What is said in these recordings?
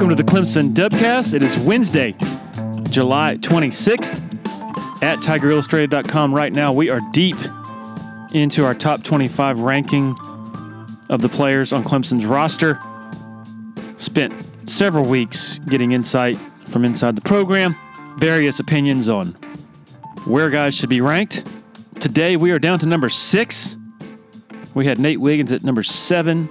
Welcome to the Clemson Dubcast. It is Wednesday, July 26th at TigerIllustrated.com. Right now, we are deep into our top 25 ranking of the players on Clemson's roster. Spent several weeks getting insight from inside the program, various opinions on where guys should be ranked. Today, we are down to number six. We had Nate Wiggins at number seven.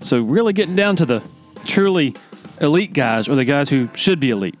So, really getting down to the truly elite guys or the guys who should be elite.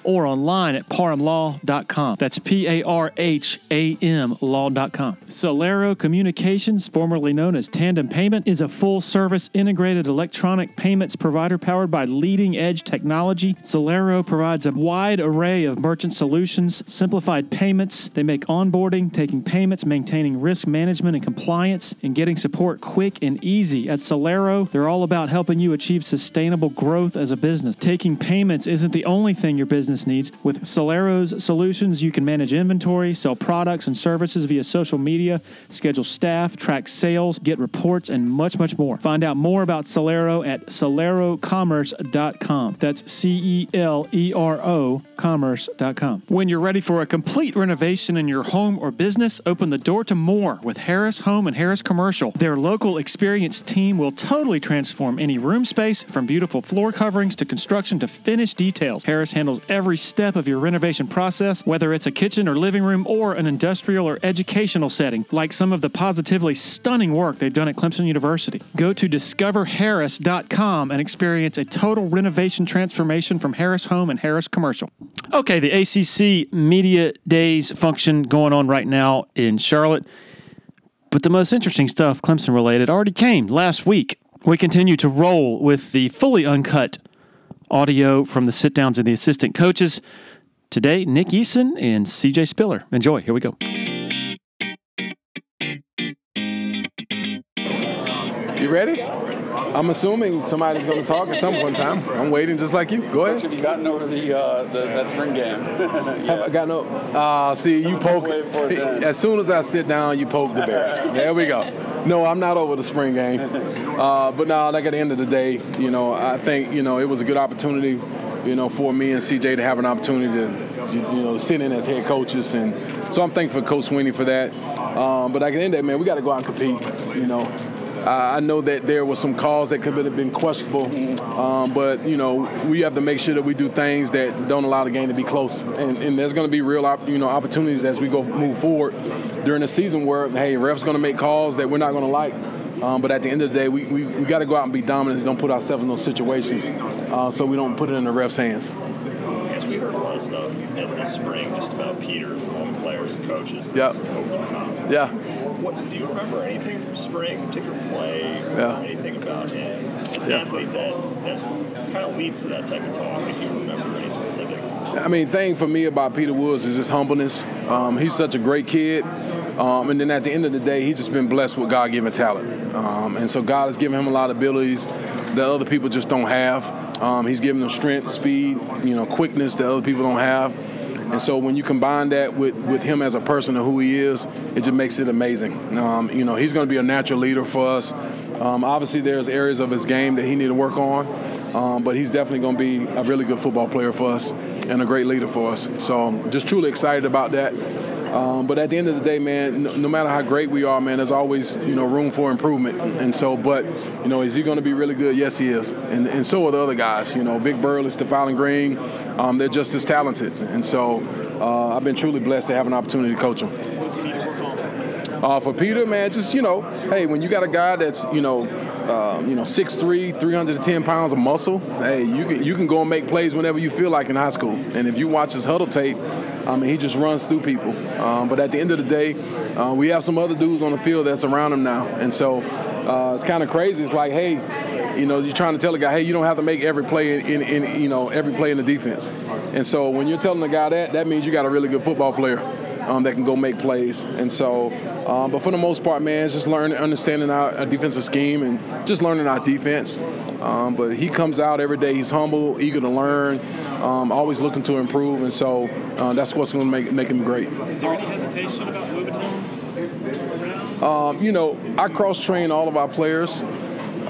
or online at parhamlaw.com. That's P A R H A M law.com. Celero Communications, formerly known as Tandem Payment, is a full service integrated electronic payments provider powered by leading edge technology. Celero provides a wide array of merchant solutions, simplified payments. They make onboarding, taking payments, maintaining risk management and compliance, and getting support quick and easy. At Celero, they're all about helping you achieve sustainable growth as a business. Taking payments isn't the only thing your business needs. With Celero's solutions, you can manage inventory, sell products and services via social media, schedule staff, track sales, get reports, and much, much more. Find out more about Celero at celerocommerce.com. That's C E L E R O commerce.com. When you're ready for a complete renovation in your home or business, open the door to more with Harris Home and Harris Commercial. Their local experienced team will totally transform any room space from beautiful floor coverings to construction to finished details. Harris handles every step of your renovation process, whether it's a kitchen or living room or an industrial or educational setting, like some of the positively stunning work they've done at Clemson University. Go to discoverharris.com and experience a total renovation transformation from Harris Home and Harris Commercial. Okay, the ACC Media Days function going on right now in Charlotte. But the most interesting stuff, Clemson related, already came last week. We continue to roll with the fully uncut audio from the sit downs of the assistant coaches. Today, Nick Eason and CJ Spiller. Enjoy. Here we go. You ready? I'm assuming somebody's going to talk at some point in time. I'm waiting just like you. Go ahead. Have you gotten over the, uh, the that spring game? Have I got no? Uh, see, you poke. it. As soon as I sit down, you poke the bear. There we go. No, I'm not over the spring game. Uh, but now, like at the end of the day, you know, I think you know it was a good opportunity, you know, for me and CJ to have an opportunity to, you, know, sit in as head coaches, and so I'm thankful for Coach Swinney for that. Um, but at the end of the day, man, we got to go out and compete. You know, uh, I know that there were some calls that could have been questionable, um, but you know we have to make sure that we do things that don't allow the game to be close. And, and there's going to be real, op- you know, opportunities as we go move forward during the season where hey, refs going to make calls that we're not going to like. Um, but at the end of the day, we, we, we got to go out and be dominant and don't put ourselves in those situations uh, so we don't put it in the refs' hands. Yes, we heard a lot of stuff in the spring just about Peter from all the players and coaches. Yep. Over the top. Yeah. What, do you remember anything from spring, particular play, or Yeah. anything about him as an Yeah. athlete that, that kind of leads to that type of talk, if you remember any specific? I mean, thing for me about Peter Woods is his humbleness. Um, he's such a great kid. Um, and then at the end of the day, he's just been blessed with God given talent. Um, and so God has given him a lot of abilities that other people just don't have. Um, he's given them strength, speed, you know, quickness that other people don't have. And so when you combine that with, with him as a person and who he is, it just makes it amazing. Um, you know, he's going to be a natural leader for us. Um, obviously, there's areas of his game that he need to work on, um, but he's definitely going to be a really good football player for us and a great leader for us. So just truly excited about that. Um, but at the end of the day, man, no, no matter how great we are, man, there's always you know room for improvement. And so, but you know, is he going to be really good? Yes, he is. And, and so are the other guys. You know, Vic Burley, Stephiylan Green, um, they're just as talented. And so, uh, I've been truly blessed to have an opportunity to coach them. Uh, for Peter, man, just you know, hey, when you got a guy that's you know, um, you know, 6'3", 310 pounds of muscle, hey, you can you can go and make plays whenever you feel like in high school. And if you watch his Hudl tape, I mean, he just runs through people. Um, but at the end of the day, uh, we have some other dudes on the field that's around him now, and so uh, it's kind of crazy. It's like, hey, you know, you're trying to tell a guy, hey, you don't have to make every play in, in, in you know every play in the defense. And so when you're telling a guy that, that means you got a really good football player um, that can go make plays. And so, um, but for the most part, man, it's just learning, understanding our, our defensive scheme and just learning our defense. Um, but he comes out every day. He's humble, eager to learn, um, always looking to improve, and so uh, that's what's going to make make him great. Is there any hesitation about moving him around? Um, you know, I cross train all of our players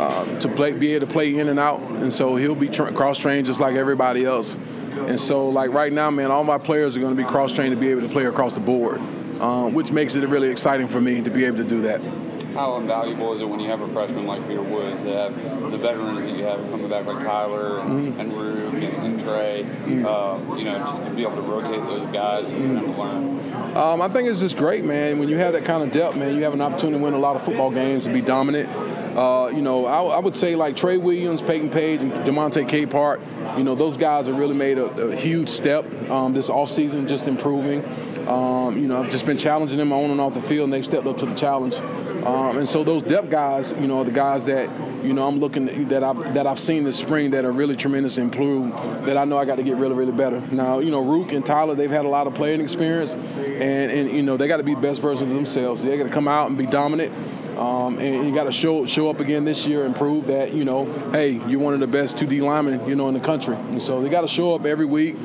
uh, to play, be able to play in and out, and so he'll be tra- cross trained just like everybody else. And so, like right now, man, all my players are going to be cross trained to be able to play across the board, uh, which makes it really exciting for me to be able to do that. How invaluable is it when you have a freshman like Peter Woods to have the veterans that you have coming back like Tyler and, and Ruke and, and Trey, uh, you know, just to be able to rotate those guys and them to learn? Um, I think it's just great, man. When you have that kind of depth, man, you have an opportunity to win a lot of football games and be dominant. Uh, you know, I, I would say like Trey Williams, Peyton Page, and Demonte Capehart, you know, those guys have really made a, a huge step um, this offseason, just improving. Um, you know, I've just been challenging them on and off the field, and they've stepped up to the challenge. Um, and so those depth guys, you know, are the guys that you know I'm looking that I've that I've seen this spring that are really tremendous and improved. That I know I got to get really really better. Now, you know, Ruke and Tyler, they've had a lot of playing experience, and and you know they got to be best versions of themselves. They got to come out and be dominant. Um, and you got to show show up again this year and prove that you know, hey, you're one of the best two D linemen you know in the country. And so they got to show up every week,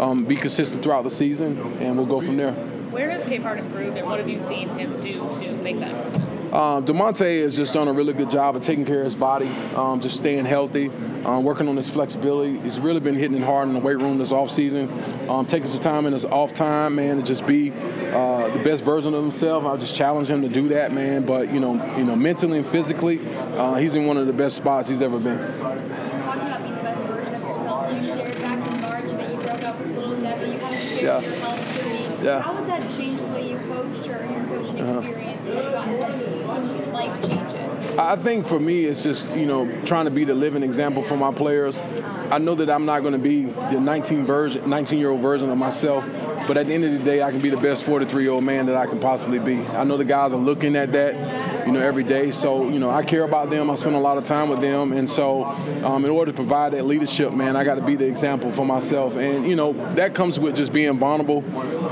um, be consistent throughout the season, and we'll go from there. Where has Capehart improved, and what have you seen him do to make that? Um, Demonte has just done a really good job of taking care of his body, um, just staying healthy, um, working on his flexibility. He's really been hitting it hard in the weight room this offseason, um, taking some time in his off time, man, to just be uh, the best version of himself. I just challenge him to do that, man. But you know, you know, mentally and physically, uh, he's in one of the best spots he's ever been. talking about being the best version of yourself. You shared back in March that you broke up with Little Debbie. You kind of shared Yeah. your health journey. Yeah. How has that changed the way you coached or your coaching uh-huh. experience? Have you gotten some, some life changes? I think for me, it's just you know trying to be the living example for my players. I know that I'm not going to be the 19 version, 19 year old version of myself, but at the end of the day, I can be the best 43 year old man that I can possibly be. I know the guys are looking at that, you know, every day. So you know, I care about them. I spend a lot of time with them, and so um, in order to provide that leadership, man, I got to be the example for myself. And you know, that comes with just being vulnerable,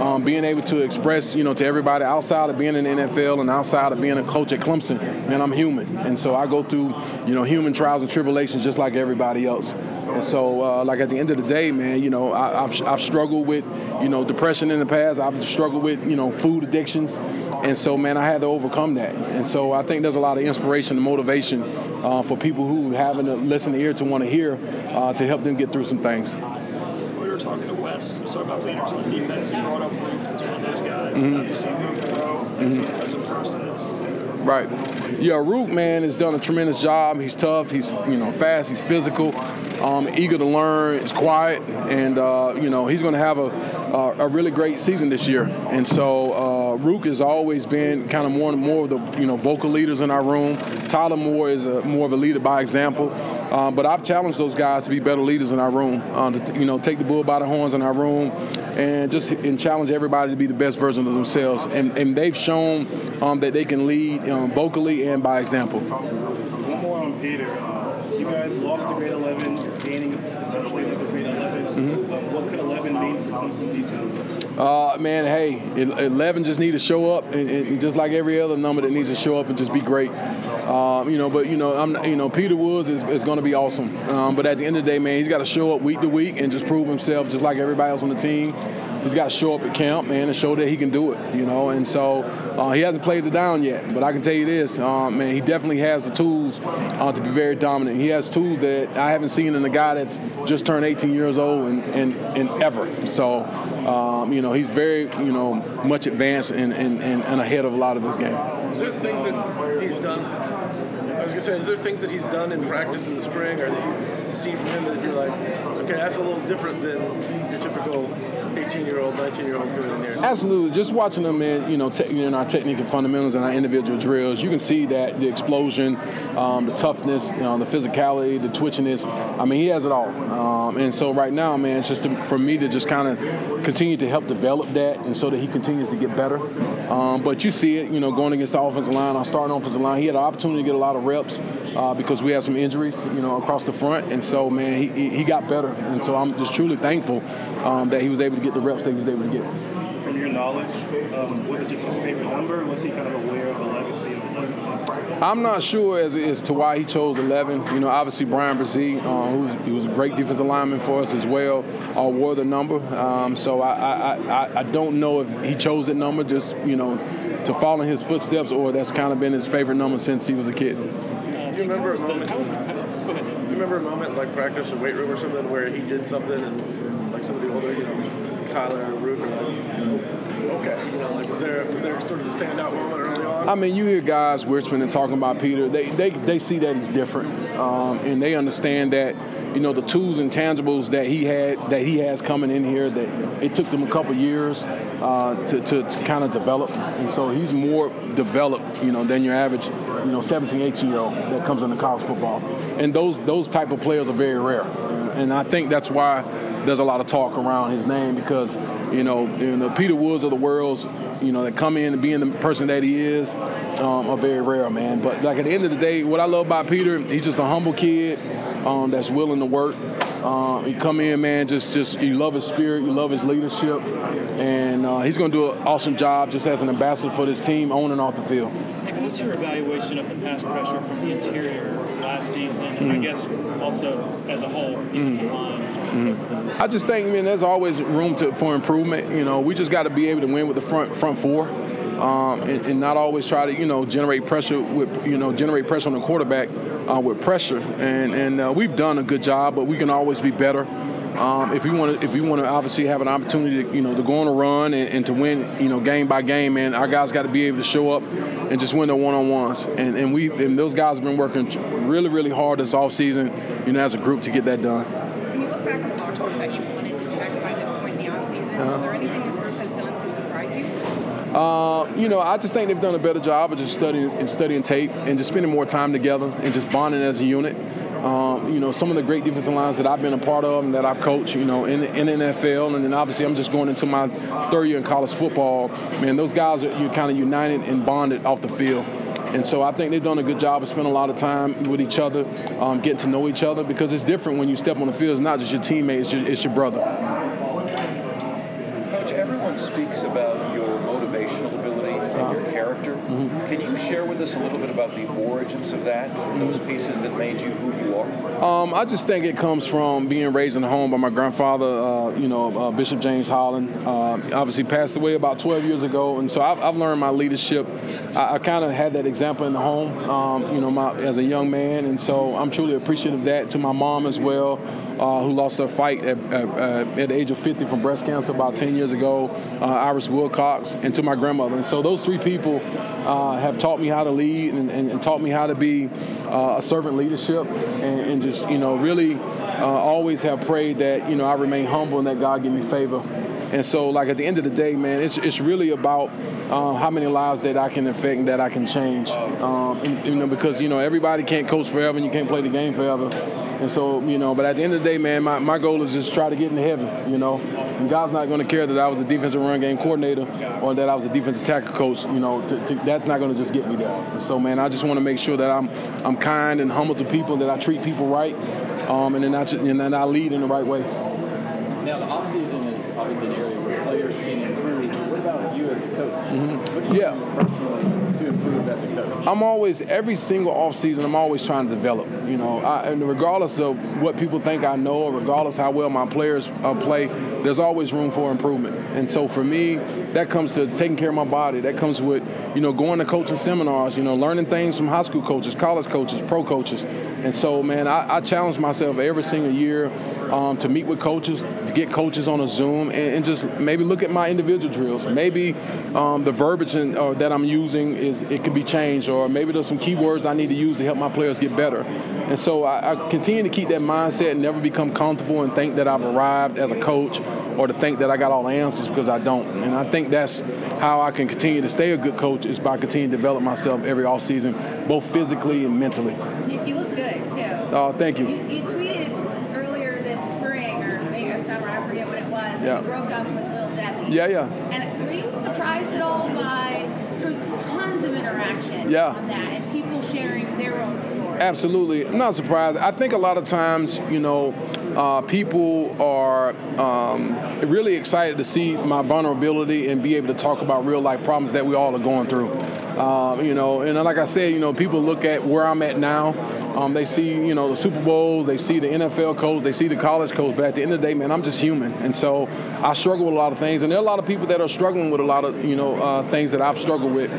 um, being able to express, you know, to everybody outside of being in the NFL and outside of being a coach at Clemson. Man, I'm human, and so I go through, you know, human trials and tribulations just like everybody else. And so, uh, like at the end of the day, man, you know, I, I've, I've struggled with, you know, depression in the past. I've struggled with, you know, food addictions, and so, man, I had to overcome that. And so, I think there's a lot of inspiration and motivation uh, for people who haven't a listening ear to want to hear uh, to help them get through some things. We were talking to Wes, we talking about leaders on defense. He brought up Luke as one of those guys. Seen Luke grow as, a, as a person? Right. Yeah, Ruke man has done a tremendous job. He's tough. He's you know fast. He's physical. Um, eager to learn. He's quiet, and uh, you know he's going to have a, a a really great season this year. And so uh, Ruke has always been kind of more and more of the you know vocal leaders in our room. Tyler Moore is a, more of a leader by example. Uh, but I've challenged those guys to be better leaders in our room. Uh, to you know take the bull by the horns in our room, and just and challenge everybody to be the best version of themselves. And and they've shown um, that they can lead um, vocally and by example. One more on Peter. Uh, you guys lost the grade 11, gaining potentially another grade 11. Uh, what could 11 mean for Clemson defense? Uh, man, hey, 11 just need to show up, and, and just like every other number that needs to show up and just be great. Um, you know, but you know, I'm, you know, Peter Woods is, is going to be awesome. Um, but at the end of the day, man, he's got to show up week to week and just prove himself, just like everybody else on the team. He's got to show up at camp, man, and show that he can do it. You know, and so uh, he hasn't played it down yet. But I can tell you this, uh, man, he definitely has the tools uh, to be very dominant. He has tools that I haven't seen in a guy that's just turned 18 years old and and, and ever. So, um, you know, he's very, you know, much advanced and, and, and, ahead of a lot of his game. Is there things that he's done? I was gonna say, is there things that he's done in practice in the spring, or that you've seen from him that you're like, okay, that's a little different than your typical 18 year old, 19 year old coming in there? Absolutely. Just watching them in, you know, te- in our technique and fundamentals and our individual drills, you can see that the explosion, um, the toughness, you know, the physicality, the twitchiness. I mean, he has it all. Um, and so right now, man, it's just to, for me to just kind of continue to help develop that, and so that he continues to get better. Um, but you see it, you know, going against the offensive line, our starting offensive line, he had an opportunity to get a lot of reps uh, because we had some injuries, you know, across the front, and so man, he, he got better, and so I'm just truly thankful um, that he was able to get the reps that he was able to get. From your knowledge, um, was it just his favorite number? Was he kind of aware of the legacy of 11? I'm not sure as, as to why he chose 11. You know, obviously Bryan Bresee, uh, who's he was a great defensive lineman for us as well, uh, wore the number. Um, so I, I, I, I don't know if he chose that number just you know to follow in his footsteps, or that's kind of been his favorite number since he was a kid. Do you remember a moment? Remember a moment like practice or weight room or something where he did something and like somebody older, you know, Tyler or were like, okay, you know, like was there was there sort of a standout moment early on? I mean, you hear guys whispering and talking about Peter. They they, they see that he's different, um, and they understand that you know the tools and tangibles that he had that he has coming in here. That it took them a couple years uh, to, to, to kind of develop, and so he's more developed, you know, than your average, you know, 17, 18 year old that comes into college football. And those those type of players are very rare, and I think that's why there's a lot of talk around his name because you know, you know Peter Woods of the world's, you know, that come in and being the person that he is, um, are very rare, man. But like at the end of the day, what I love about Peter, he's just a humble kid um, that's willing to work. Um, he come in, man, just just you love his spirit, you love his leadership, and uh, he's going to do an awesome job just as an ambassador for this team on and off the field. What's your evaluation of the pass pressure from the interior last season, and I guess also as a whole, defensive line? I just think, man, there's always room to, for improvement. You know, we just got to be able to win with the front front four, um, and, and not always try to, you know, generate pressure with, you know, generate pressure on the quarterback uh, with pressure. And and uh, we've done a good job, but we can always be better. Um, if we want to, if we want to obviously have an opportunity to, you know, to go on a run and, and to win, you know, game by game, man, our guys got to be able to show up and just win the one-on-ones. And and we and those guys have been working really, really hard this offseason, you know, as a group to get that done. When you look back at boxes that you wanted to check by this point in the offseason, is there anything this group has done to surprise you? Uh, you know, I just think they've done a better job of just studying and studying tape and just spending more time together and just bonding as a unit. Um, you know, some of the great defensive lines that I've been a part of and that I've coached, you know, in, in the NFL, and then obviously I'm just going into my third year in college football. Man, those guys are you kind of united and bonded off the field. And so I think they've done a good job of spending a lot of time with each other, um, getting to know each other, because it's different when you step on the field. It's not just your teammate, it's your, it's your brother. Coach, everyone speaks about your character. Can you share with us a little bit about the origins of that, those pieces that made you who you are? Um, I just think it comes from being raised in a home by my grandfather, uh, you know, uh, Bishop James Holland. Uh, obviously passed away about 12 years ago, and so I've, I've learned my leadership. I, I kind of had that example in the home, um, you know, my, as a young man, and so I'm truly appreciative of that. To my mom as well, uh, who lost her fight at, at, uh, at the age of 50 from breast cancer about 10 years ago, uh, Iris Wilcox, and to my grandmother. And so those three people uh, have taught me how to lead and, and, and taught me how to be uh, a servant leadership and, and just, you know, really uh, always have prayed that, you know, I remain humble and that God give me favor. And so, like at the end of the day, man, it's, it's really about uh, how many lives that I can affect and that I can change. Um, and, you know, because you know everybody can't coach forever and you can't play the game forever. And so, you know, but at the end of the day, man, my, my goal is just try to get in heaven. You know, and God's not going to care that I was a defensive run game coordinator or that I was a defensive tackle coach. You know, to, to, that's not going to just get me there. And so, man, I just want to make sure that I'm I'm kind and humble to people, that I treat people right, um, and then I and then I lead in the right way. Now, the offseason is obviously an area where players can improve. What about you as a coach? What do you Yeah. do personally to improve as a coach? I'm always every single off season. I'm always trying to develop. You know, I, and regardless of what people think I know, or regardless how well my players uh, play, there's always room for improvement. And so for me, that comes to taking care of my body. That comes with you know going to coaching seminars. You know, learning things from high school coaches, college coaches, pro coaches. And so, man, I, I challenge myself every single year um, to meet with coaches, to get coaches on a Zoom, and, and just maybe look at my individual drills. Maybe um, the verbiage in, uh, that I'm using is it could be changed, or maybe there's some keywords I need to use to help my players get better. And so I, I continue to keep that mindset and never become comfortable and think that I've arrived as a coach or to think that I got all the answers because I don't. And I think that's how I can continue to stay a good coach is by continuing to develop myself every off season, both physically and mentally. You, you look good too. Oh, thank you. You, you tweeted earlier this spring or maybe summer, I forget what it was. Yeah. You broke up with Lil Debbie. Yeah, yeah. And were you surprised at all by there's tons of interaction Yeah. on that and people sharing their own stories? Absolutely. I'm not surprised. I think a lot of times, you know, uh, people are um, really excited to see my vulnerability and be able to talk about real life problems that we all are going through. Um, you know, and like I said, you know, people look at where I'm at now. Um, they see, you know, the Super Bowls, they see the NFL coach, they see the college coach, but at the end of the day, man, I'm just human, and so I struggle with a lot of things, and there are a lot of people that are struggling with a lot of, you know, uh, things that I've struggled with,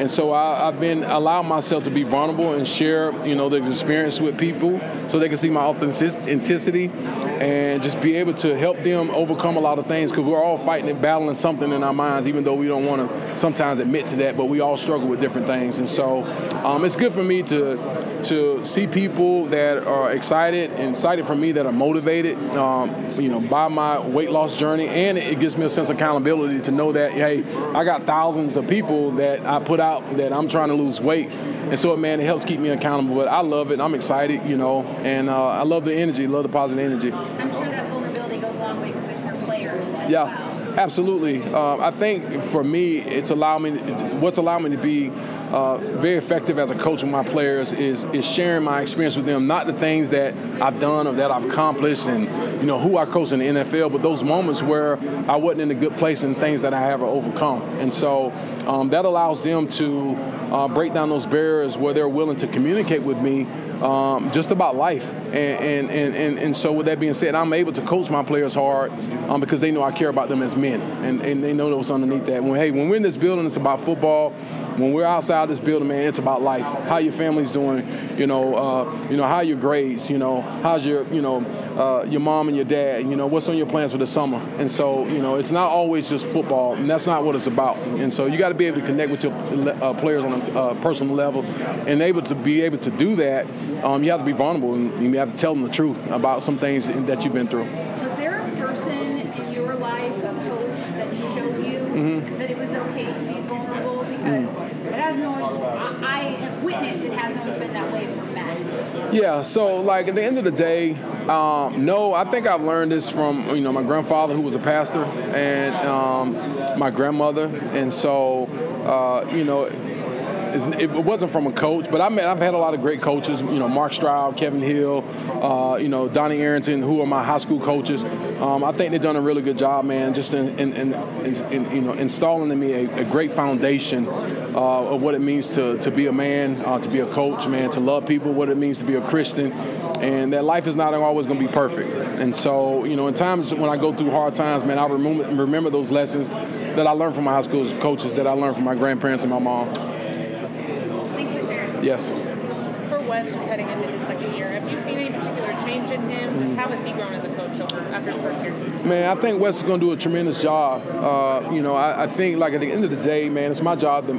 and so I, I've been allowing myself to be vulnerable and share, you know, the experience with people, so they can see my authenticity, and just be able to help them overcome a lot of things, because we're all fighting and battling something in our minds, even though we don't want to sometimes admit to that, but we all struggle with different things, and so um, it's good for me to to see people that are excited and excited for me that are motivated, um, you know, by my weight loss journey, and it gives me a sense of accountability to know that hey, I got thousands of people that I put out that I'm trying to lose weight, and so man, it helps keep me accountable. But I love it. I'm excited, you know, and uh, I love the energy, love the positive energy. I'm sure that vulnerability goes a long way with your players Yeah, well. absolutely. Um, I think for me, it's allowed me. What's allowed me to be uh, very effective as a coach with my players is is sharing my experience with them, not the things that I've done or that I've accomplished, and you know who I coach in the NFL, but those moments where I wasn't in a good place and things that I have overcome. And so um, that allows them to uh, break down those barriers where they're willing to communicate with me um, just about life. And, and, and, and, so, with that being said, I'm able to coach my players hard um, because they know I care about them as men. And, and they know what's underneath that. When, hey, when we're in this building, it's about football. When we're outside this building, man, it's about life. How your family's doing, you know, uh, you know, how your grades, you know, how's your, you know, uh, your mom and your dad, you know, what's on your plans for the summer. And so, you know, it's not always just football, and that's not what it's about. And so you got to be able to connect with your uh, players on a uh, personal level, and able to be able to do that, um, you have to be vulnerable and you have to tell them the truth about some things that you've been through. Was there a person in your life, a coach, that showed you that it was okay to be vulnerable? Because hasn't always, I, have witnessed it hasn't always been that way for men. Yeah, so like at the end of the day, um, no, I think I've learned this from you know my grandfather who was a pastor and um, my grandmother, and so uh, you know. It wasn't from a coach, but I I've had a lot of great coaches. You know, Mark Stroud, Kevin Hill, uh, you know, Donnie Arrington, who are my high school coaches. Um, I think they've done a really good job, man, just in, in, in, in, in you know installing in me a, a great foundation uh, of what it means to, to be a man, uh, to be a coach, man, to love people, what it means to be a Christian, and that life is not always going to be perfect. And so, you know, in times when I go through hard times, man, I remember remember those lessons that I learned from my high school coaches, that I learned from my grandparents and my mom. Thanks for sharing. Yes. For Wes, just heading into his second year, have you seen any particular change in him? Just how has he grown as a coach over after his first year? Man, I think Wes is going to do a tremendous job. Uh, you know, I, I think, like, at the end of the day, man, it's my job to,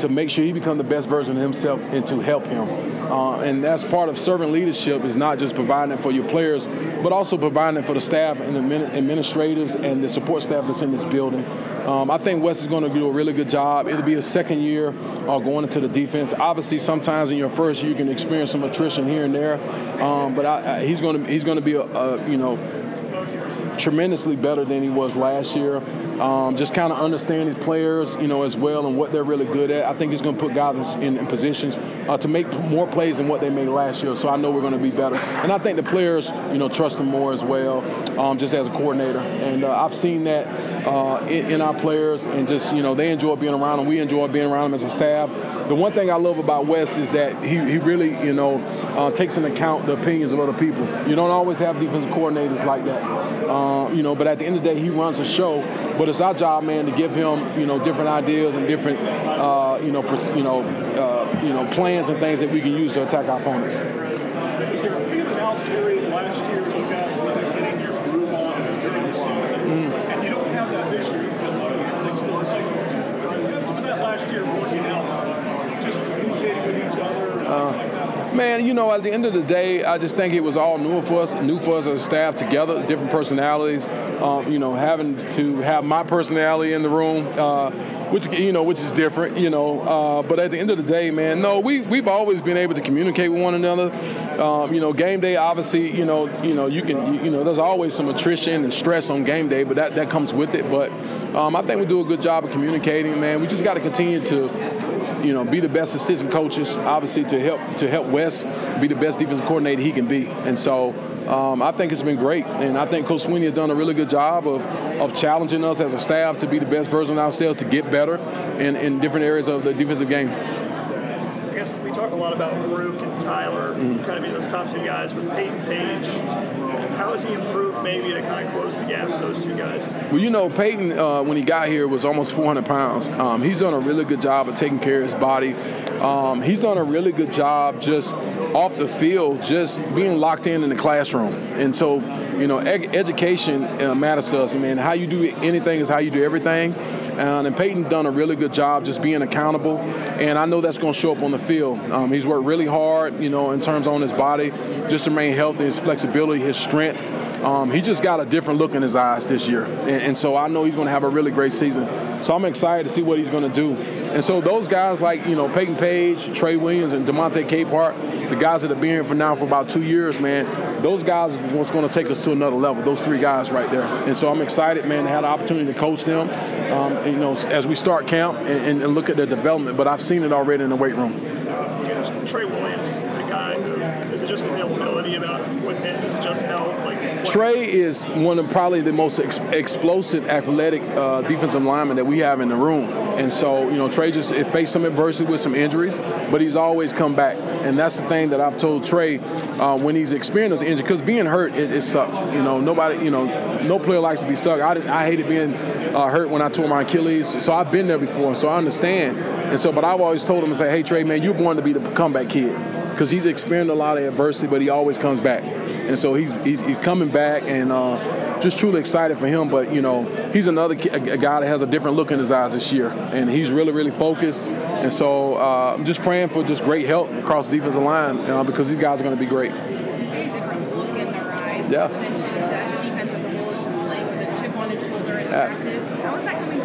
to make sure he becomes the best version of himself and to help him. Uh, and that's part of servant leadership is not just providing for your players, but also providing for the staff and the administrators and the support staff that's in this building. Um, I think Wes is going to do a really good job. It'll be a second year uh, going into the defense. Obviously, sometimes in your first year you can experience some attrition here and there, um, but I, I, he's going to he's going to be a, a you know tremendously better than he was last year. Um, just kind of understand his players, you know, as well and what they're really good at. I think he's going to put guys in, in positions uh, to make more plays than what they made last year. So I know we're going to be better, and I think the players, you know, trust him more as well, um, just as a coordinator. And uh, I've seen that uh, in, in our players, and just you know, they enjoy being around him. We enjoy being around him as a staff. The one thing I love about Wes is that he, he really, you know, uh, takes into account the opinions of other people. You don't always have defensive coordinators like that. Uh, you know, but at the end of the day, he runs a show. But it's our job, man, to give him you know different ideas and different uh, you know pers- you know uh, you know plans and things that we can use to attack our opponents. Was your field house series last year and you know, at the end of the day, I just think it was all new for us, new for us as a staff together, different personalities. Um, you know, having to have my personality in the room, uh, which you know, which is different. You know, uh, but at the end of the day, man, no, we we've always been able to communicate with one another. Um, you know, game day, obviously, you know, you know, you can, you, you know, there's always some attrition and stress on game day, but that that comes with it. But um, I think we do a good job of communicating, man. We just got to continue to you know, be the best assistant coaches, obviously to help to help Wes be the best defensive coordinator he can be. And so um, I think it's been great, and I think Coach Swinney has done a really good job of of challenging us as a staff to be the best version of ourselves, to get better in, in different areas of the defensive game. I guess we talk a lot about Ruke and Tyler, Mm-hmm. kind of being those top two guys with Peyton Page. How has he improved maybe to kind of close the gap with those two guys? Well, you know, Peyton, uh, when he got here, was almost 400 pounds. Um, he's done a really good job of taking care of his body. Um, he's done a really good job just off the field, just being locked in in the classroom. And so, you know, ed- education uh, matters to us. I mean, how you do anything is how you do everything. Um, and Peyton done a really good job just being accountable, and I know that's going to show up on the field. Um, he's worked really hard, you know, in terms on his body, just to remain healthy, his flexibility, his strength. Um, he just got a different look in his eyes this year, and, and so I know he's going to have a really great season. So I'm excited to see what he's going to do. And so those guys like you know Peyton Page, Trey Williams, and Demonte Capehart, the guys that have been here for now for about two years, man, those guys are what's going to take us to another level. Those three guys right there. And so I'm excited, man, to have the opportunity to coach them. Um, and, you know, as we start camp and, and, and look at their development. But I've seen it already in the weight room. Trey Williams is a guy who is it just the availability about with him, just health, like Trey is one of probably the most ex- explosive, athletic uh, defensive linemen that we have in the room. And so, you know, Trey just faced some adversity with some injuries, but he's always come back. And that's the thing that I've told Trey uh, when he's experienced injury, because being hurt, it, it sucks. You know, nobody, you know, no player likes to be sucked. I, I hated being uh, hurt when I tore my Achilles, so I've been there before, so I understand. And so, but I've always told him, I say, hey, Trey, man, you're born to be the comeback kid because he's experienced a lot of adversity, but he always comes back. And so he's he's, he's coming back, and uh, just truly excited for him. But you know, he's another ki- a, a guy that has a different look in his eyes this year, and he's really really focused. And so uh, I'm just praying for just great help across the defensive line uh, because these guys are going to be great. You see a different look in their eyes. Yeah. You mentioned that defense as a whole is just playing with a chip on its shoulder in practice. How is that coming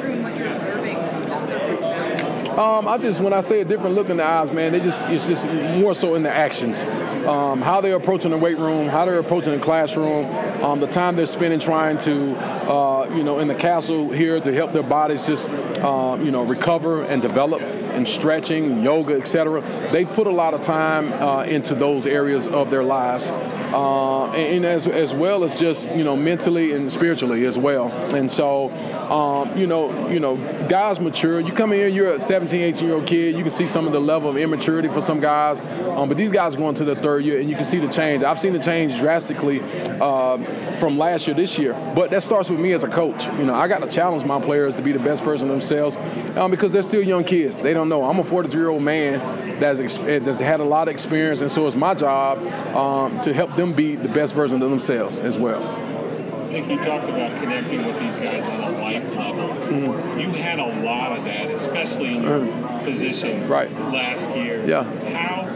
Um, I just when I say a different look in the eyes, man, they just it's just more so in the actions, um, how they're approaching the weight room, how they're approaching the classroom, um, the time they're spending trying to, uh, you know, in the castle here to help their bodies just, um, you know, recover and develop and stretching, yoga, etc. They've put a lot of time uh, into those areas of their lives. Uh, and, and as, as well as just you know mentally and spiritually as well and so um, you know you know guys mature you come in here you're a 17 18 year old kid you can see some of the level of immaturity for some guys um, but these guys are going to the third year and you can see the change I've seen the change drastically uh, from last year this year but that starts with me as a coach you know I got to challenge my players to be the best version themselves um, because they're still young kids they don't know I'm a 43 year old man that's, that's had a lot of experience and so it's my job um, to help them be the best version of themselves as well I think you talked about connecting with these guys on a life level. Mm-hmm. You had a lot of that, especially in your position Right. last year. Yeah. How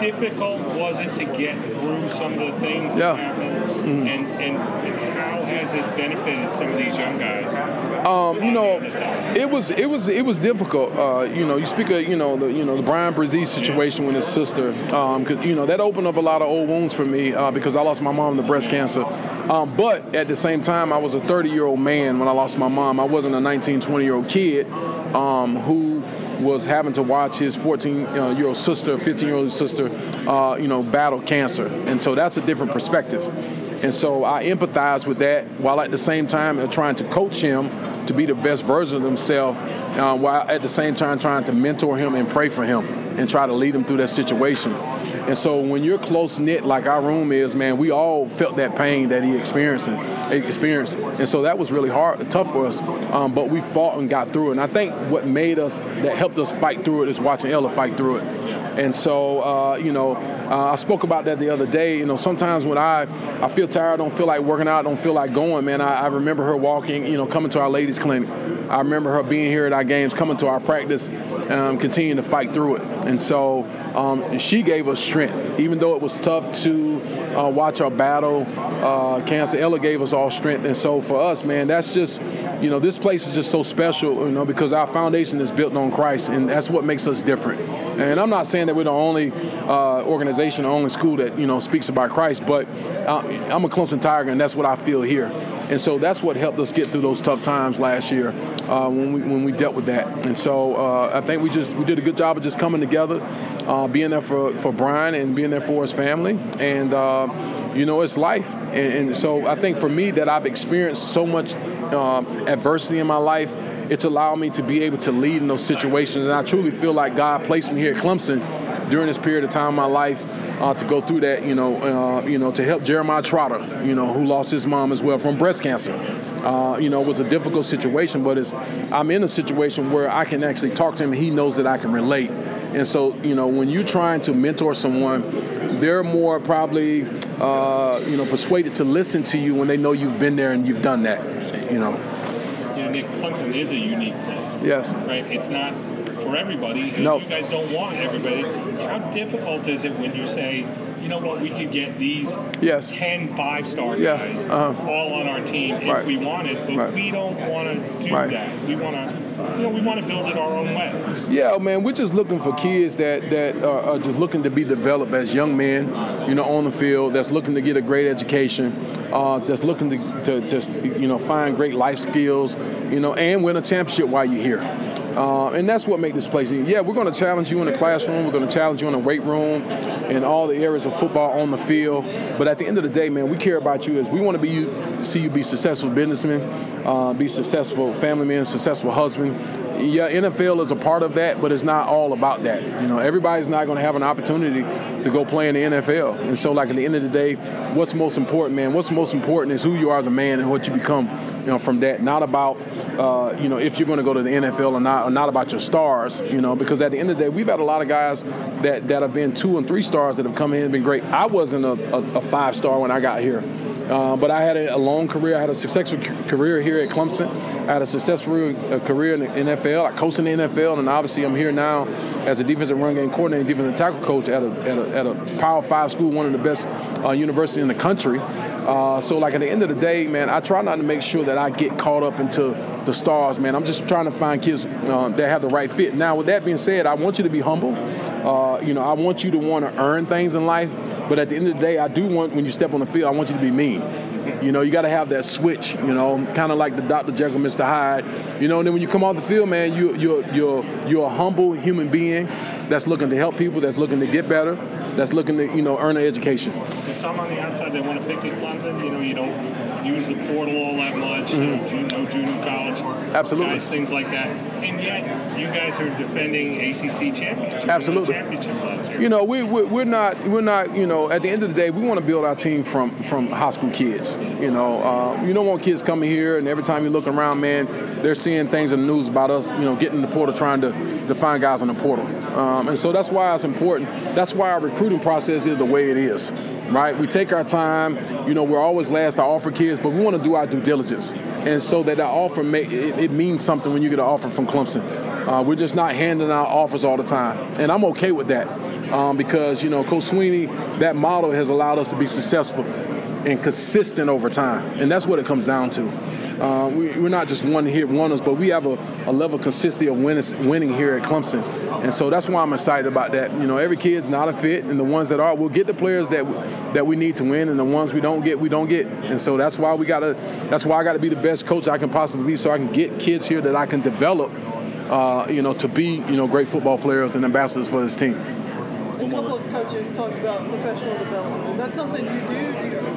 difficult was it to get through some of the things that Yeah. Mhm. And, and how has it benefited some of these young guys? Um, you know, it was it was it was difficult. Uh, you know, you speak of you know the you know the Bryan Bresee situation with his sister, because you know that opened up a lot of old wounds for me uh, because I lost my mom to breast cancer. Um, but at the same time, I was a 30 year old man when I lost my mom. I wasn't a 19, 20 year old kid um, who was having to watch his 14 uh, year old sister, 15 year old sister, uh, you know, battle cancer, and so that's a different perspective. And so I empathize with that while at the same time uh, trying to coach him to be the best version of himself, uh, while at the same time trying to mentor him and pray for him and try to lead him through that situation. And so when you're close knit like our room is, man, we all felt that pain that he experiencing, experienced. And so that was really hard, tough for us. Um, but we fought and got through it. And I think what made us, that helped us fight through it is watching Ella fight through it. And so, uh, you know, uh, I spoke about that the other day. You know, sometimes when I, I feel tired, I don't feel like working out, I don't feel like going, man, I, I remember her walking, you know, coming to our ladies' clinic. I remember her being here at our games, coming to our practice, um, continuing to fight through it. And so um, she gave us strength, even though it was tough to uh, watch our battle uh, cancer. Ella gave us all strength, and so for us, man, that's just you know this place is just so special, you know, because our foundation is built on Christ, and that's what makes us different. And I'm not saying that we're the only uh, organization, the only school that you know speaks about Christ, but I'm a Clemson Tiger, and that's what I feel here. And so that's what helped us get through those tough times last year uh, when we when we dealt with that. And so uh, I think we just we did a good job of just coming together, uh, being there for for Brian and being there for his family, and uh, you know it's life. And, and, so I think for me that I've experienced so much uh, adversity in my life. It's allowed me to be able to lead in those situations, and I truly feel like God placed me here at Clemson during this period of time in my life uh, to go through that, you know, uh, you know, to help Jeremiah Trotter, you know, who lost his mom as well from breast cancer. Uh, you know, it was a difficult situation, but it's, I'm in a situation where I can actually talk to him. He knows that I can relate. And so, you know, when you're trying to mentor someone, they're more probably, uh, you know, persuaded to listen to you when they know you've been there and you've done that, you know. You know, Nick, Clemson is a unique place. Yes. Right? It's not for everybody. No. You guys don't want everybody. How difficult is it when you say, you know what, we could get these yes. 10 five star Yeah, guys uh-huh. all on our team if Right. we wanted, but Right. we don't want to do Right. that. We want to, you know, we want to build it our own way. Yeah, man, we're just looking for kids that that are, are just looking to be developed as young men, you know, on the field. That's looking to get a great education. Uh, just looking to, to just you know find great life skills, you know, and win a championship while you're here. Uh, and that's what makes this place. Yeah, we're going to challenge you in the classroom. We're going to challenge you in the weight room, in all the areas of football on the field. But at the end of the day, man, we care about you as we want to be you, see you be successful businessman, uh, be successful family man, successful husband. Yeah, NFL is a part of that, but it's not all about that. You know, everybody's not going to have an opportunity to go play in the NFL. And so, like at the end of the day, what's most important, man? What's most important is who you are as a man and what you become. You know, from that, not about uh, you know if you're going to go to the NFL or not, or not about your stars. You know, because at the end of the day, we've had a lot of guys that that have been two and three stars that have come in and been great. I wasn't a, a, a five star when I got here. Uh, but I had a, a long career. I had a successful career here at Clemson. I had a successful uh, career in the NFL. I coached in the NFL, and obviously I'm here now as a defensive run game coordinator, defensive tackle coach at a, at a, at a Power Five school, one of the best uh, universities in the country. Uh, so, like at the end of the day, man, I try not to make sure that I get caught up into the stars, man. I'm just trying to find kids uh, that have the right fit. Now, with that being said, I want you to be humble. Uh, you know, I want you to want to earn things in life. But at the end of the day, I do want when you step on the field, I want you to be mean. You know, you got to have that switch. You know, kind of like the Dr. Jekyll, Mr. Hyde. You know, and then when you come off the field, man, you you're you're you're a humble human being that's looking to help people, that's looking to get better, that's looking to you know earn an education. And some on the outside, they want to pick at Clemson. You know, you don't use the portal all that much. You know, ju- no junior college. Mm-hmm. Absolutely. Guys, things like that. And yet, you guys are defending ACC championship. Absolutely. Championship. You know, we, we we're not we're not you know at the end of the day we want to build our team from from high school kids. You know, uh, you don't want kids coming here and every time you look around, man, they're seeing things in the news about us. You know, getting in the portal, trying to, to find guys in the portal, um, and so that's why it's important. That's why our recruiting process is the way it is. Right, we take our time. You know, we're always last to offer kids, but we want to do our due diligence, and so that that offer may, it, it means something when you get an offer from Clemson. Uh, we're just not handing out offers all the time, and I'm okay with that um, because you know Coach Swinney, that model has allowed us to be successful and consistent over time, and that's what it comes down to. Uh, we, we're not just one hit wonders, but we have a, a level of consistency of winning, winning here at Clemson, and so that's why I'm excited about that. You know, every kid's not a fit, and the ones that are, we'll get the players that that we need to win, and the ones we don't get, we don't get. And so that's why we gotta. That's why I got to be the best coach I can possibly be, so I can get kids here that I can develop. Uh, you know, to be you know great football players and ambassadors for this team. A couple of coaches talked about professional development. Is that something you do? Do do you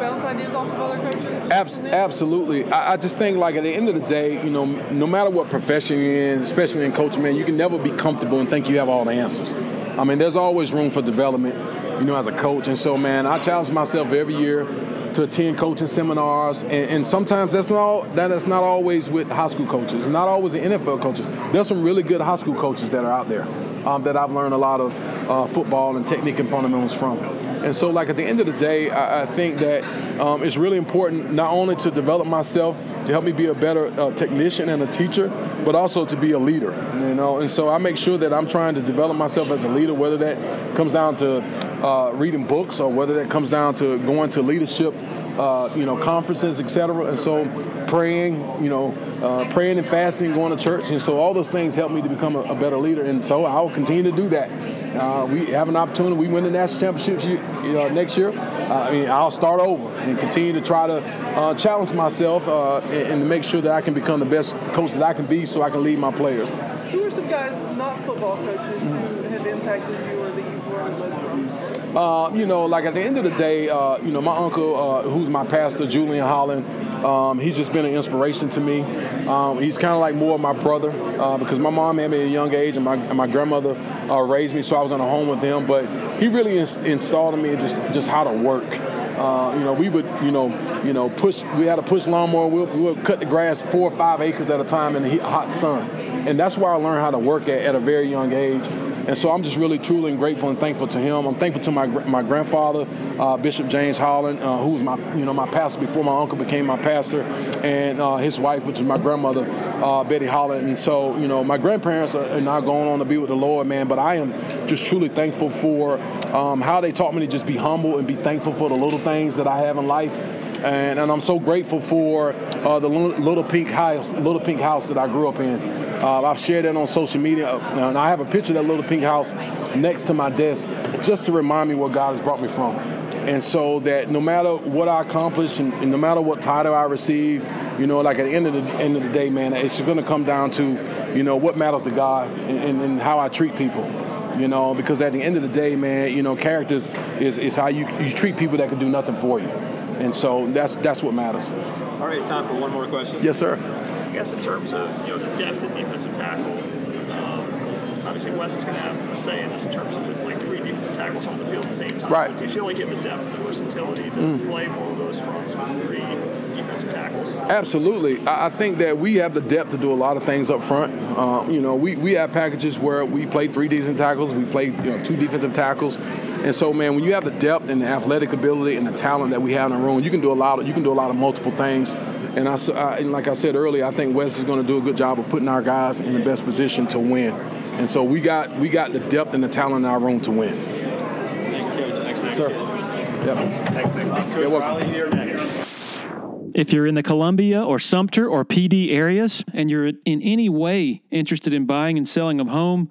bounce ideas off of other coaches? Abs- absolutely. I, I just think like at the end of the day, you know, no matter what profession you're in, especially in coaching, man, you can never be comfortable and think you have all the answers. I mean, there's always room for development, you know, as a coach. And so, man, I challenge myself every year to attend coaching seminars, and, and sometimes that's not that is not always with high school coaches, not always the NFL coaches. There's some really good high school coaches that are out there um, that I've learned a lot of uh, football and technique and fundamentals from. And so, like at the end of the day, I, I think that um, it's really important not only to develop myself to help me be a better uh, technician and a teacher, but also to be a leader. You know, and so I make sure that I'm trying to develop myself as a leader, whether that comes down to uh, reading books or whether that comes down to going to leadership uh, you know, conferences, etc. And so praying, you know, uh, praying and fasting, going to church. And so all those things help me to become a, a better leader. And so I'll continue to do that. Uh, we have an opportunity. We win the national championships you, know, next year. Uh, I mean, I'll start over and continue to try to uh, challenge myself uh, and, and to make sure that I can become the best coach that I can be so I can lead my players. Who are some guys, not football coaches, who have impacted you or that you've learned most from? Uh, you know, like at the end of the day, uh, you know, my uncle, uh, who's my pastor, Julian Holland, um, he's just been an inspiration to me. Um, he's kind of like more of my brother uh, because my mom had me at a young age and my, and my grandmother uh, raised me, so I was in a home with him. But he really ins- installed in me just just how to work. Uh, you know, we would, you know, you know, push. We had a push lawnmower. We'll, we'll cut the grass four or five acres at a time in the hot sun, and that's where I learned how to work at, at a very young age. And so I'm just really, truly grateful and thankful to him. I'm thankful to my my grandfather, uh, Bishop James Holland, uh, who was my you know my pastor before my uncle became my pastor, and uh, his wife, which is my grandmother, uh, Betty Holland. And so you know my grandparents are, now going on to be with the Lord, man. But I am just truly thankful for um, how they taught me to just be humble and be thankful for the little things that I have in life. And, and I'm so grateful for uh, the little pink house, little pink house that I grew up in. Uh, I've shared that on social media, and I have a picture of that little pink house next to my desk, just to remind me where God has brought me from. And so that no matter what I accomplish, and, and no matter what title I receive, you know, like at the end of the end of the day, man, it's going to come down to, you know, what matters to God and, and, and how I treat people you know, because at the end of the day, man, you know, characters is, is how you, you treat people that can do nothing for you. And so that's that's what matters. All right, time for one more question. Yes, sir. I guess in terms of you know the depth at defensive tackle, um, obviously Wes is going to have a say in this in terms of like three defensive tackles on the field at the same time. Right. But do you feel like you have the depth and the versatility to Mm. play more of those fronts with three defensive tackles? Absolutely. I, I think that we have the depth to do a lot of things up front. Um, you know, we, we have packages where we play three defensive tackles, we play you know, two defensive tackles. And so, man, when you have the depth and the athletic ability and the talent that we have in the room, you can do a lot of you can do a lot of multiple things. And I, s- I- and like I said earlier, I think Wes is going to do a good job of putting our guys in the best position to win. And so we got we got the depth and the talent in our room to win. Thank you, Coach. Thanks, Sir. Yep. Thanks, Coach You're welcome. Riley, you're next. If you're in the Columbia or Sumter or PD areas and you're in any way interested in buying and selling a home,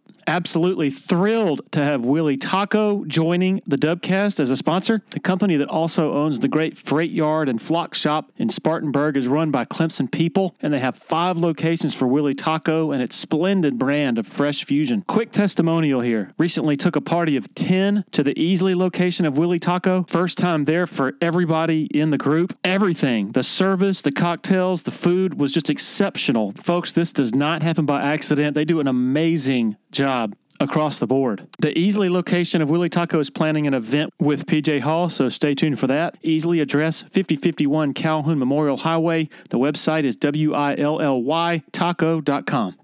Absolutely thrilled to have Willy Taco joining the Dubcast as a sponsor. The company that also owns the great Freight Yard and Flock Shop in Spartanburg is run by Clemson people, and they have five locations for Willy Taco and its splendid brand of fresh fusion. Quick testimonial here. Recently took a party of 10 to the Easley location of Willy Taco. First time there for everybody in the group. Everything, the service, the cocktails, the food was just exceptional. Folks, this does not happen by accident. They do an amazing job across the board. The Easley location of Willy Taco is planning an event with PJ Hall, so stay tuned for that. Easley address 5051 Calhoun Memorial Highway. The website is W-I-L-L-Y taco.com.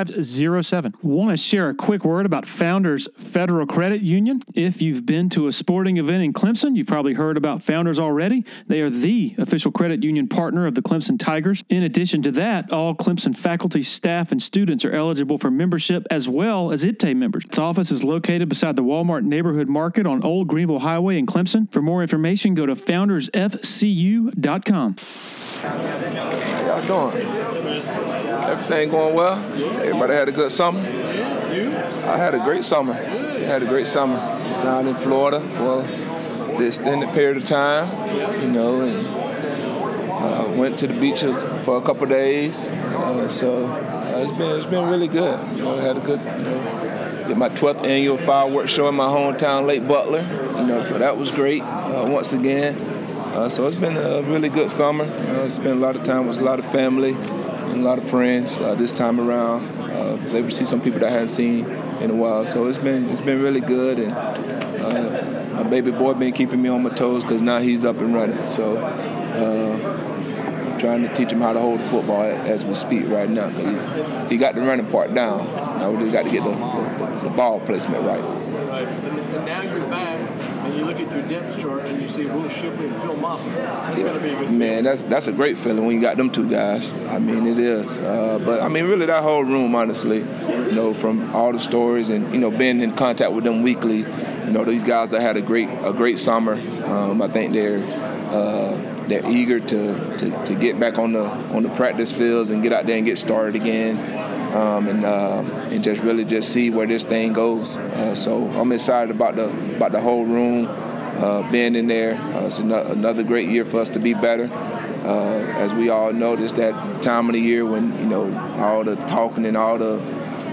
8507. Want to share a quick word about Founders Federal Credit Union? If you've been to a sporting event in Clemson, you've probably heard about Founders already. They are the official credit union partner of the Clemson Tigers. In addition to that, all Clemson faculty, staff, and students are eligible for membership as well as IPTAY members. Its office is located beside the Walmart Neighborhood Market on Old Greenville Highway in Clemson. For more information, go to foundersfcu.com. How y'all doing? Everything going well? Everybody had a good summer? I had a great summer. I had a great summer. Was down in Florida for the extended period of time, you know, and uh, went to the beach for a couple days. Uh, so uh, it's been it's been really good. You know, I had a good, you know, did my 12th annual fireworks show in my hometown, Lake Butler. You know, so that was great uh, once again. Uh, so it's been a really good summer. Uh, spent a lot of time with a lot of family and a lot of friends uh, this time around. Uh, was able to see some people that I hadn't seen in a while. So it's been it's been really good. And uh, my baby boy been keeping me on my toes because now he's up and running. So uh, trying to teach him how to hold the football as we speak right now. He, he got the running part down. Now we just got to get the, the, the ball placement right. Right. And, now you're back, look at your depth chart, and you see Will Shipley and Phil Mafah. That's got to be a good Man, that's that's a great feeling when you got them two guys. I mean, it is. Uh, but I mean, really, that whole room, honestly, you know, from all the stories and you know, being in contact with them weekly, you know, these guys that had a great a great summer. Um, I think they're. Uh, they're eager to, to, to get back on the on the practice fields and get out there and get started again, um, and uh, and just really just see where this thing goes. Uh, so I'm excited about the about the whole room uh, being in there. Uh, it's ano- another great year for us to be better. Uh, as we all know, this that time of the year when you know all the talking and all the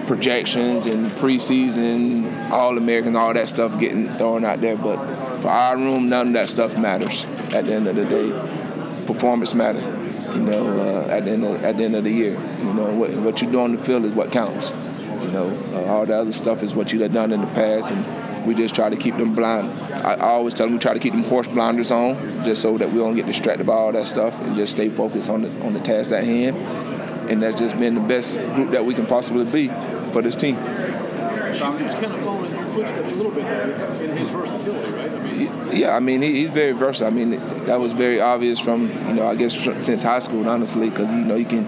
projections and preseason, all American, all that stuff getting thrown out there. But for our room, none of that stuff matters. At the end of the day, performance matters. You know, uh, at the end of, at the end of the year, you know what what you do on the field is what counts. You know, uh, all the other stuff is what you have done in the past, and we just try to keep them blind. I, I always tell them we try to keep them horse blinders on, just so that we don't get distracted by all that stuff, and just stay focused on the on the task at hand. And that's just been the best group that we can possibly be for this team. Shipley's kind of a little bit there in his versatility, right? Yeah, I mean he, he's very versatile. I mean that was very obvious from you know I guess since high school, honestly, because you know you can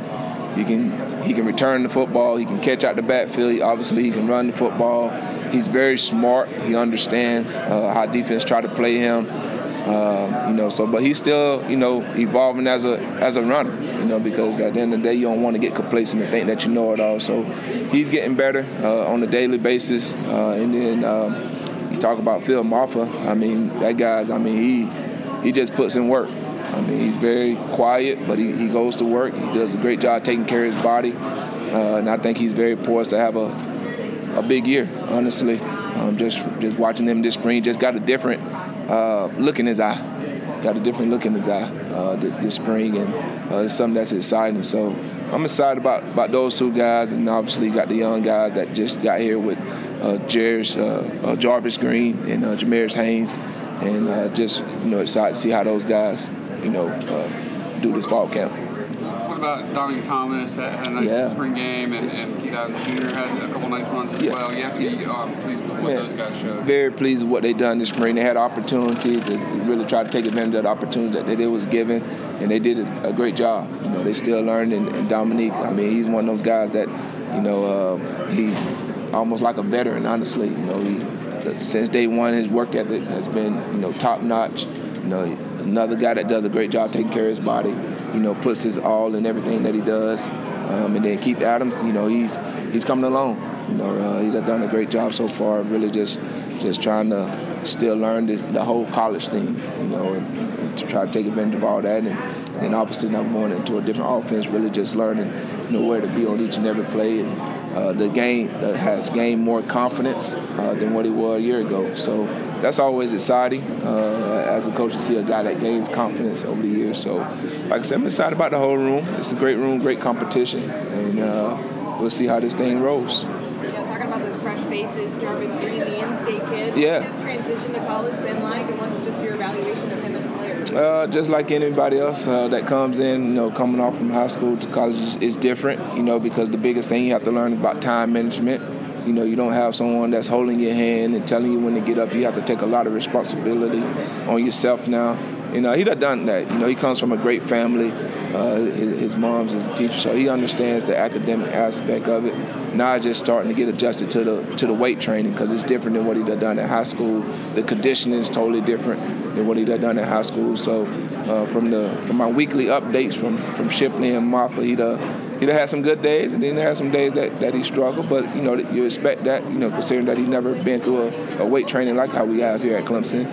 you can he can return the football, he can catch out the backfield. Obviously, he can run the football. He's very smart. He understands uh, how defense try to play him. Um, you know, so but he's still you know evolving as a as a runner. You know, because at the end of the day, you don't want to get complacent and think that you know it all. So he's getting better uh, on a daily basis. Uh, and then um, you talk about Phil Mafah. I mean, that guy's. I mean, he he just puts in work. I mean, he's very quiet, but he, he goes to work. He does a great job taking care of his body, uh, and I think he's very poised to have a a big year. Honestly, um, just just watching him this spring, just got a different uh, look in his eye. Got a different look in his eye uh, th- this spring, and uh, it's something that's exciting. So I'm excited about, about those two guys, and obviously got the young guys that just got here with uh, Jarvis, uh, uh, Jarvis Green and uh, Jamaris Haynes, and just you know excited to see how those guys you know do this fall camp. What about Donnie Thomas? Had had a nice Yeah. spring game, and, and Adams Jr. had a couple nice runs as Yeah. well. Yeah, you um, pleased with what Yeah. those guys showed. Very pleased with what they done this spring. They had opportunity to really try to take advantage of the opportunity that they was given, and they did a, great job. You know, they still learning. And, and Dominique, I mean, he's one of those guys that, you know, uh, he almost like a veteran. Honestly, you know, he since day one his work ethic has been, you know, top notch. You know, another guy that does a great job taking care of his body. You know, puts his all in everything that he does. Um, and then Keith Adams, you know, he's he's coming along. You know, uh, he's done a great job so far. Really, just just trying to still learn this, the whole college thing. You know, and, and to try to take advantage of all that. And then obviously now going into a different offense, really just learning, you know, where to be on each and every play. And uh, the game uh, has gained more confidence uh, than what he was a year ago. So that's always exciting uh, as a coach to see a guy that gains confidence over the years. So, like I said, I'm excited about the whole room. It's a great room, great competition, and uh, we'll see how this thing rolls. Yeah, talking about those fresh faces, Jarvis Green, the in-state kid. Yeah. What's his transition to college been like, and what's just your evaluation of him as a player? Uh, just like anybody else uh, that comes in, you know, coming off from high school to college is, is different, you know, because the biggest thing you have to learn is about time management. You know, you don't have someone that's holding your hand and telling you when to get up. You have to take a lot of responsibility on yourself now. You know, he done done that. You know, he comes from a great family. Uh, his, his mom's is a teacher, so he understands the academic aspect of it. Now just starting to get adjusted to the to the weight training because it's different than what he done done in high school. The conditioning is totally different than what he done done in high school. So uh, from the from my weekly updates from from Shipley and Mafah, he done he done had some good days and then had some days that, that he struggled. But you know you expect that you know considering that he's never been through a, a weight training like how we have here at Clemson.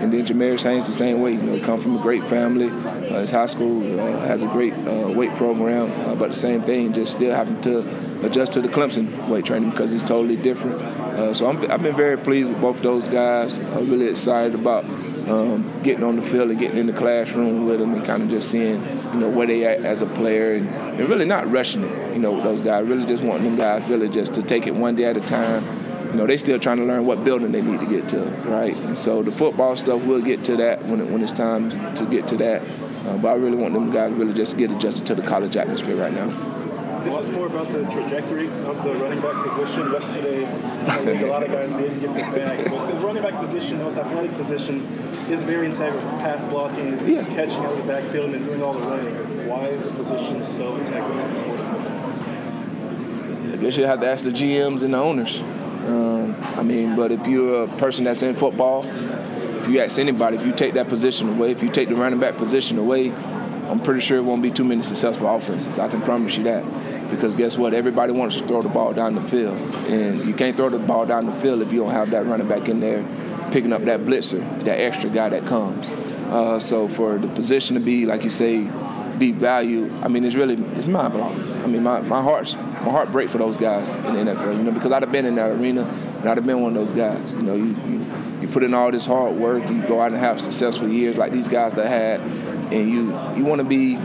And then Jamarius Haynes the same way. You know, come from a great family. Uh, his high school uh, has a great uh, weight program, uh, but the same thing, just still having to adjust to the Clemson weight training because it's totally different. Uh, so i have been very pleased with both those guys. I'm really excited about um, getting on the field and getting in the classroom with them and kind of just seeing, you know, where they at as a player and, and really not rushing it, you know, those guys. Really just wanting them guys really just to take it one day at a time you know, they still trying to learn what building they need to get to, right? And so the football stuff, we'll get to that when, it, when it's time to get to that. Uh, but I really want them guys really just to get adjusted to the college atmosphere right now. This is more about the trajectory of the running back position. Yesterday, I think a lot of guys did get the bag. But the running back position, the most athletic position, is very integral. Pass blocking, yeah. catching out of the backfield, and doing all the running. Why is the position so integral to the sport? I guess you have to ask the GMs and the owners. Um, I mean, but if you're a person that's in football, if you ask anybody, if you take that position away, if you take the running back position away, I'm pretty sure it won't be too many successful offenses. I can promise you that. Because guess what? Everybody wants to throw the ball down the field. And you can't throw the ball down the field if you don't have that running back in there picking up that blitzer, that extra guy that comes. Uh, so for the position to be, like you say, deep value, I mean, it's really, it's mind blowing. I mean, my, my heart's my heart break for those guys in the NFL. You know, because I'd have been in that arena and I'd have been one of those guys. You know, you, you you put in all this hard work, you go out and have successful years like these guys that had, and you you want to be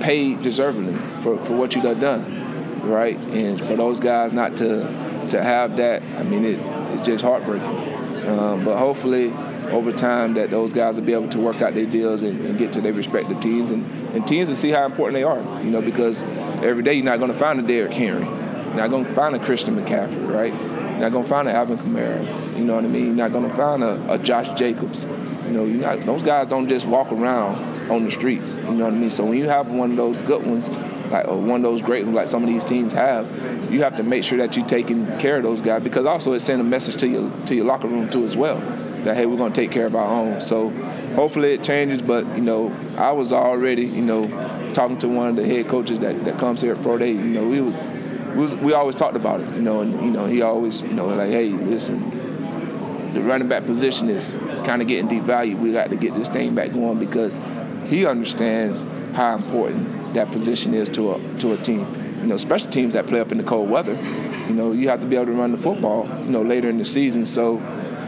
paid deservedly for, for what you have done, right? And for those guys not to to have that, I mean, it, it's just heartbreaking. Um, but hopefully, over time, that those guys will be able to work out their deals and, and get to their respective teams and, and teams to see how important they are. You know, because every day you're not going to find a Derrick Henry. You're not going to find a Christian McCaffrey, right? You're not going to find an Alvin Kamara. You know what I mean? You're not going to find a, a Josh Jacobs. You know, you not, those guys don't just walk around on the streets. You know what I mean? So when you have one of those good ones, like one of those great ones, like some of these teams have, you have to make sure that you're taking care of those guys because also it sends a message to your to your locker room too as well that hey we're to take care of our own. So hopefully it changes. But you know, I was already you know talking to one of the head coaches that, that comes here at Pro Day. You know, we was, we, was, we always talked about it. You know, and you know he always you know like hey listen. The running back position is kind of getting devalued. We got to get this thing back going because he understands how important that position is to a to a team. You know, special teams that play up in the cold weather. You know, you have to be able to run the football. You know, later in the season. So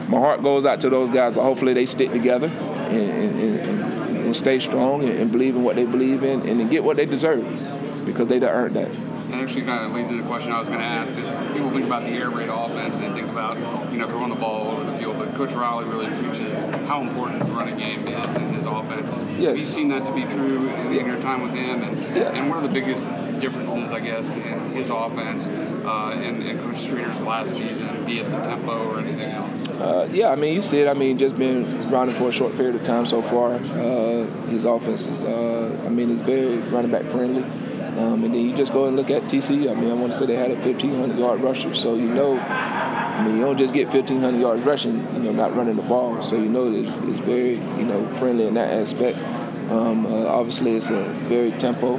my heart goes out to those guys, but hopefully they stick together and, and, and, and stay strong and, believe in what they believe in and get what they deserve because they earned that. That actually kind of leads into the question I was going to ask is people think about the air raid offense and think about, you know, throwing the ball over the field, but Coach Riley really preaches how important the running game is in his offense. Yes. Have you seen that to be true in your time with him? And, yeah. and what are the biggest differences, I guess, in his offense uh, and, and Coach Streeter's last season, be it the tempo or anything else? Uh, yeah, I mean, you see it. I mean, just been running for a short period of time so far. Uh, his offense is, uh, I mean, it's very running back friendly. Um, and then you just go and look at TC. I mean, I want to say they had a 1,500 yard rusher, so you know, I mean, you don't just get 1,500 yards rushing, you know, not running the ball. So you know, it's, it's very, you know, friendly in that aspect. Um, uh, obviously, it's a very tempo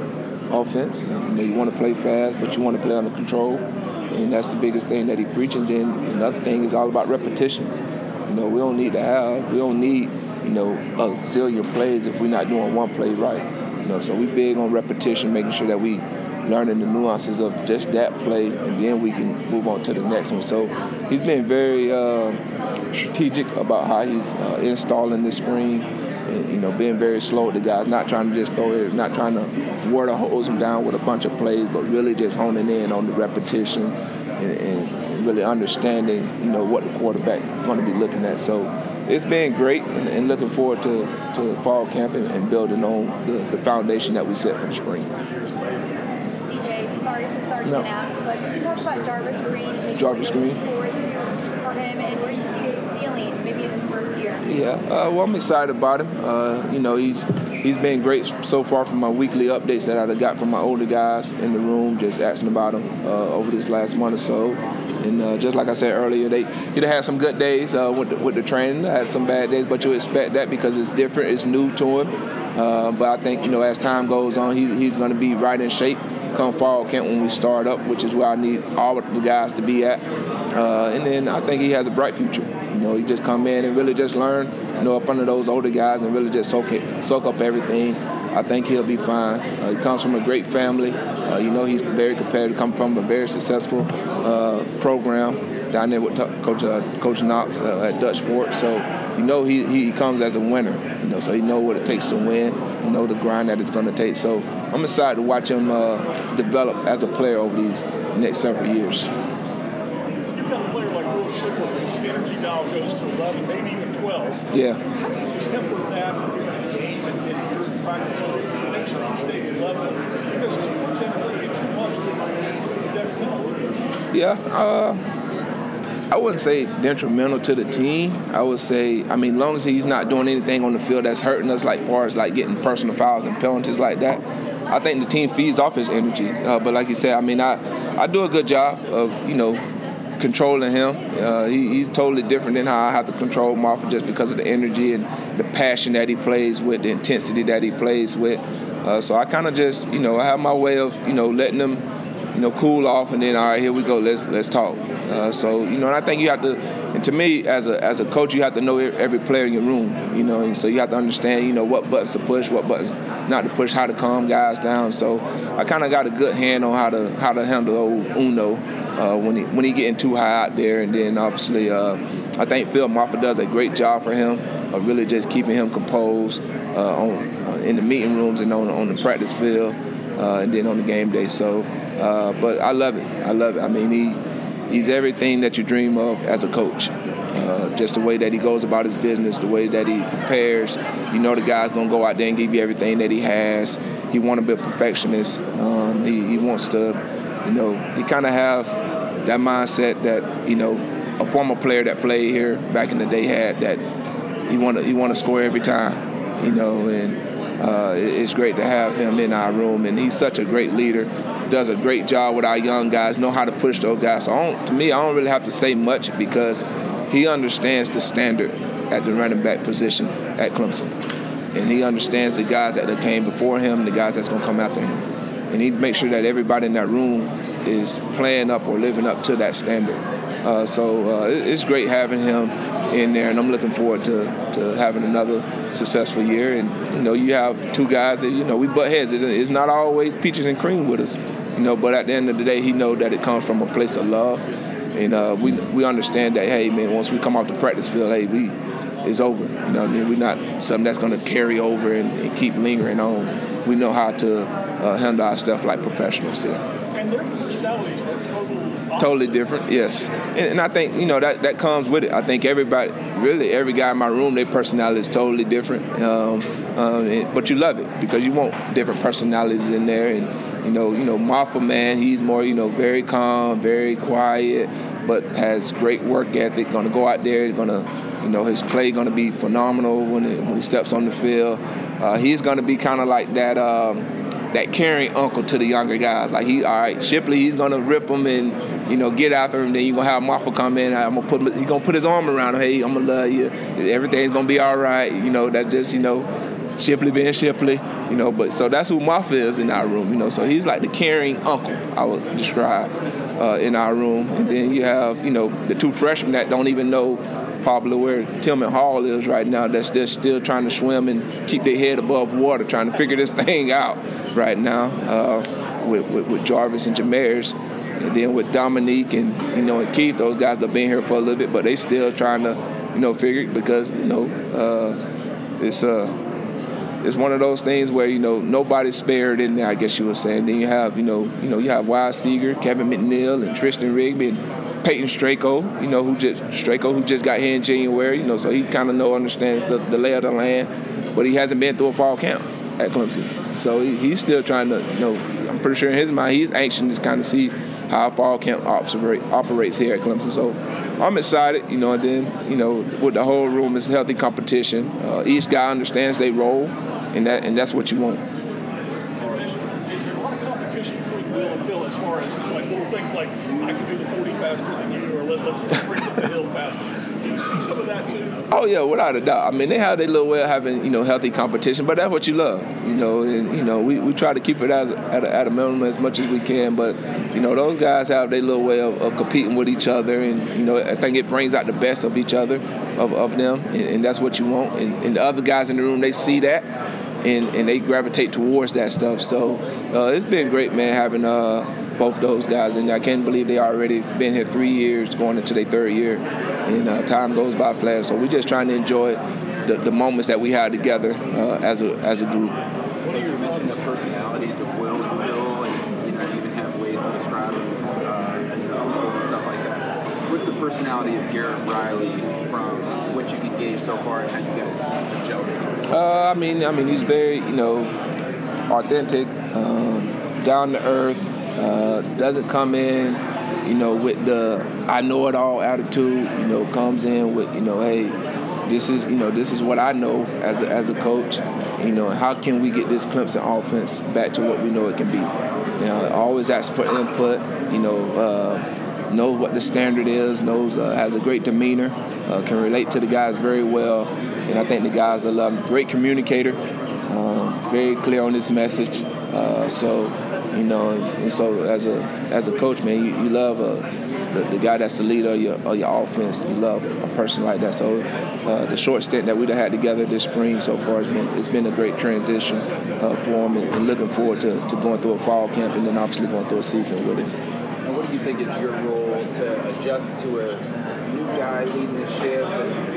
offense. You know, you want to play fast, but you want to play under control, and that's the biggest thing that he preaches. Then another thing is all about repetitions. You know, we don't need to have, we don't need, you know, a zillion plays if we're not doing one play right. Know, so we big on repetition, making sure that we learning the nuances of just that play, and then we can move on to the next one. So he's been very uh, strategic about how he's uh, installing this spring. And, you know, being very slow with the guys, not trying to just throw it, not trying to or hose them down with a bunch of plays, but really just honing in on the repetition and, and really understanding, you know, what the quarterback going to be looking at. So it's been great, and, and looking forward to, to fall camp and, and building on the, the foundation that we set for the spring. CJ, sorry to start No. ask, but can you talk about Jarvis Green? and Jarvis Green? forward to for him, and where you see his ceiling, maybe in his first year. Yeah, uh, well, I'm excited about him. Uh, you know, he's he's been great so far from my weekly updates that I've got from my older guys in the room, just asking about him uh, over this last month or so. And uh, just like I said earlier, they he'd had some good days uh, with the, with the training. I had some bad days, but you expect that because it's different, it's new to him. Uh, but I think you know as time goes on, he, he's going to be right in shape come fall camp when we start up, which is where I need all the guys to be at. Uh, and then I think he has a bright future. You know, he just come in and really just learn, you know, up under those older guys and really just soak it, soak up everything. I think he'll be fine. Uh, he comes from a great family. Uh, you know, he's very competitive. Come from a very successful uh, program down there with Coach uh, Coach Knotts uh, at Dutch Fork. So you know he, he comes as a winner. You know, so he know what it takes to win. You know the grind that it's going to take. So I'm excited to watch him uh, develop as a player over these next several years. You've got a player like Will Shipley whose energy dial goes to 11, maybe even 12. Yeah. How do you temper that in the game and in your practice to make sure he stays level? Because too much energy and too much detrimental. Yeah, uh, I wouldn't say detrimental to the team. I would say, I mean, long as he's not doing anything on the field that's hurting us, like far as like getting personal fouls and penalties like that, I think the team feeds off his energy. Uh, but like you said, I mean, I I do a good job of you know controlling him. Uh, he, he's totally different than how I have to control Mafah just because of the energy and the passion that he plays with, the intensity that he plays with. Uh, so I kind of just, you know, I have my way of, you know, letting them, you know, cool off, and then all right, here we go, let's let's talk. Uh, so you know, and I think you have to, and to me, as a as a coach, you have to know every player in your room. You know, and so you have to understand, you know, what buttons to push, what buttons not to push, how to calm guys down. So I kind of got a good hand on how to how to handle old Uno uh, when he when he getting too high out there, and then obviously uh, I think Phil Mafah does a great job for him really just keeping him composed uh, on uh, in the meeting rooms and on on the practice field, uh, and then on the game day. So, uh, but I love it. I love it. I mean, he he's everything that you dream of as a coach. Uh, just the way that he goes about his business, the way that he prepares. You know the guy's gonna go out there and give you everything that he has. He want to be a perfectionist. Um, he, he wants to, you know, he kind of have that mindset that you know a former player that played here back in the day had that he want to he want to score every time, you know, and uh, it- it's great to have him in our room, and he's such a great leader. Does a great job with our young guys. Know how to push those guys. So to me, I don't really have to say much because he understands the standard at the running back position at Clemson, and he understands the guys that came before him, the guys that's gonna come after him, and he makes sure that everybody in that room is playing up or living up to that standard. Uh, so uh, it- it's great having him in there, and I'm looking forward to, to having another successful year. And you know, you have two guys that you know we butt heads. It's not always peaches and cream with us, you know. But at the end of the day, he know that it comes from a place of love, and uh, we we understand that. Hey, man, once we come off the practice field, hey, we it's over. You know, I mean, we're not something that's going to carry over and, and keep lingering on. We know how to uh, handle our stuff like professionals here And their personalities are total totally different yes. And, and i think you know that that comes with it. I think everybody really every guy in my room their personality is totally different. Um, um, and- but you love it because you want different personalities in there. And you know you know Mafah man he's more you know very calm very quiet but has great work ethic. Gonna go out there he's gonna you know his play gonna be phenomenal when, it, when he steps on the field. Uh, he's gonna be kind of like that um, that caring uncle to the younger guys. Like he, all right, Shipley, he's gonna rip him and you know get after him. Then you gonna have Mafah come in. I'm gonna put, he gonna put his arm around him. Hey, I'm gonna love you. Everything's gonna be all right. You know that just you know, Shipley being Shipley. You know, but so that's who Mafah is in our room. You know, so he's like the caring uncle. I would describe uh, in our room. And then you have you know the two freshmen that don't even know probably where Tillman Hall is right now. That's they're still trying to swim and keep their head above water, trying to figure this thing out right now uh, with, with, with Jarvis and Jamairs. And then with Dominique and you know and Keith, those guys have been here for a little bit, but they still trying to you know figure it because you know uh, it's uh it's one of those things where you know nobody's spared in there. I guess you were saying. Then you have you know you know you have Wild Seeger, Kevin McNeil, and Tristan Rigby, and Peyton Straco, you know, who just Straco who just got here in January, you know, so he kind of know understands the, the lay of the land, but he hasn't been through a fall camp at Clemson, so he, he's still trying to, you know, I'm pretty sure in his mind he's anxious to kind of see how fall camp operate, operates here at Clemson. So I'm excited, you know, and then, you know, with the whole room, it's healthy competition. Uh, each guy understands their role, and that and that's what you want. Is there a lot of competition between Will and Phil as far as just like little things like I can do the 40 faster than you, or let, Oh yeah, without a doubt. I mean, they have their little way of having you know healthy competition, but that's what you love, you know. And you know, we, we try to keep it at, at, a, at a minimum as much as we can. But you know, those guys have their little way of, of competing with each other, and you know, I think it brings out the best of each other, of, of them, and, and that's what you want. And, and the other guys in the room, they see that, and, and they gravitate towards that stuff. So uh, it's been great, man, having uh, both those guys, and I can't believe they already been here three years, going into their third year, and uh, time goes by fast. So we're just trying to enjoy the, the moments that we had together uh, as a as a group. You mentioned the personalities of Will and Phil, and you know, you even have ways to describe them uh, as and stuff like that. What's the personality of Garrett Riley from what you can gauge so far, and how you guys gelling? Uh, I mean, I mean, he's very, you know, authentic, um, down to earth. Uh, doesn't come in, you know, with the I know it all attitude. You know, comes in with, you know, hey, this is, you know, this is what I know as a, as a coach. You know, how can we get this Clemson offense back to what we know it can be? You know, always ask for input. You know. Uh, knows what the standard is, knows uh, has a great demeanor, uh, can relate to the guys very well, and I think the guys will love him. Great communicator, um, very clear on his message. Uh, so, you know, and, and so as a as a coach, man, you, you love uh, the, the guy that's the leader of your, of your offense. You love a person like that. So, uh, the short stint that we've had together this spring so far has been it's been a great transition uh, for him, and, and looking forward to, to going through a fall camp and then obviously going through a season with him. And what do you think is your role to adjust to a new guy leading the shift,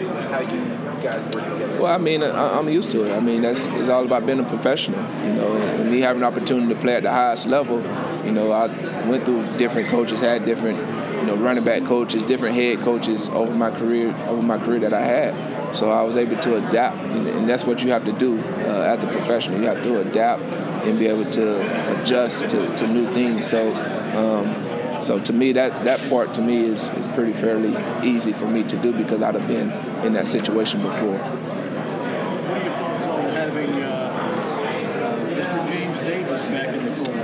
guys together? Well, I mean, I, I'm used to it. I mean, that's it's all about being a professional, you know, and, and me having an opportunity to play at the highest level. You know, I went through different coaches, had different, you know, running back coaches, different head coaches over my career, over my career that I had. So I was able to adapt, and, and that's what you have to do uh, as a professional. You have to adapt and be able to adjust to, to new things. So. Um, so to me, that, that part to me is, is pretty fairly easy for me to do because I'd have been in that situation before.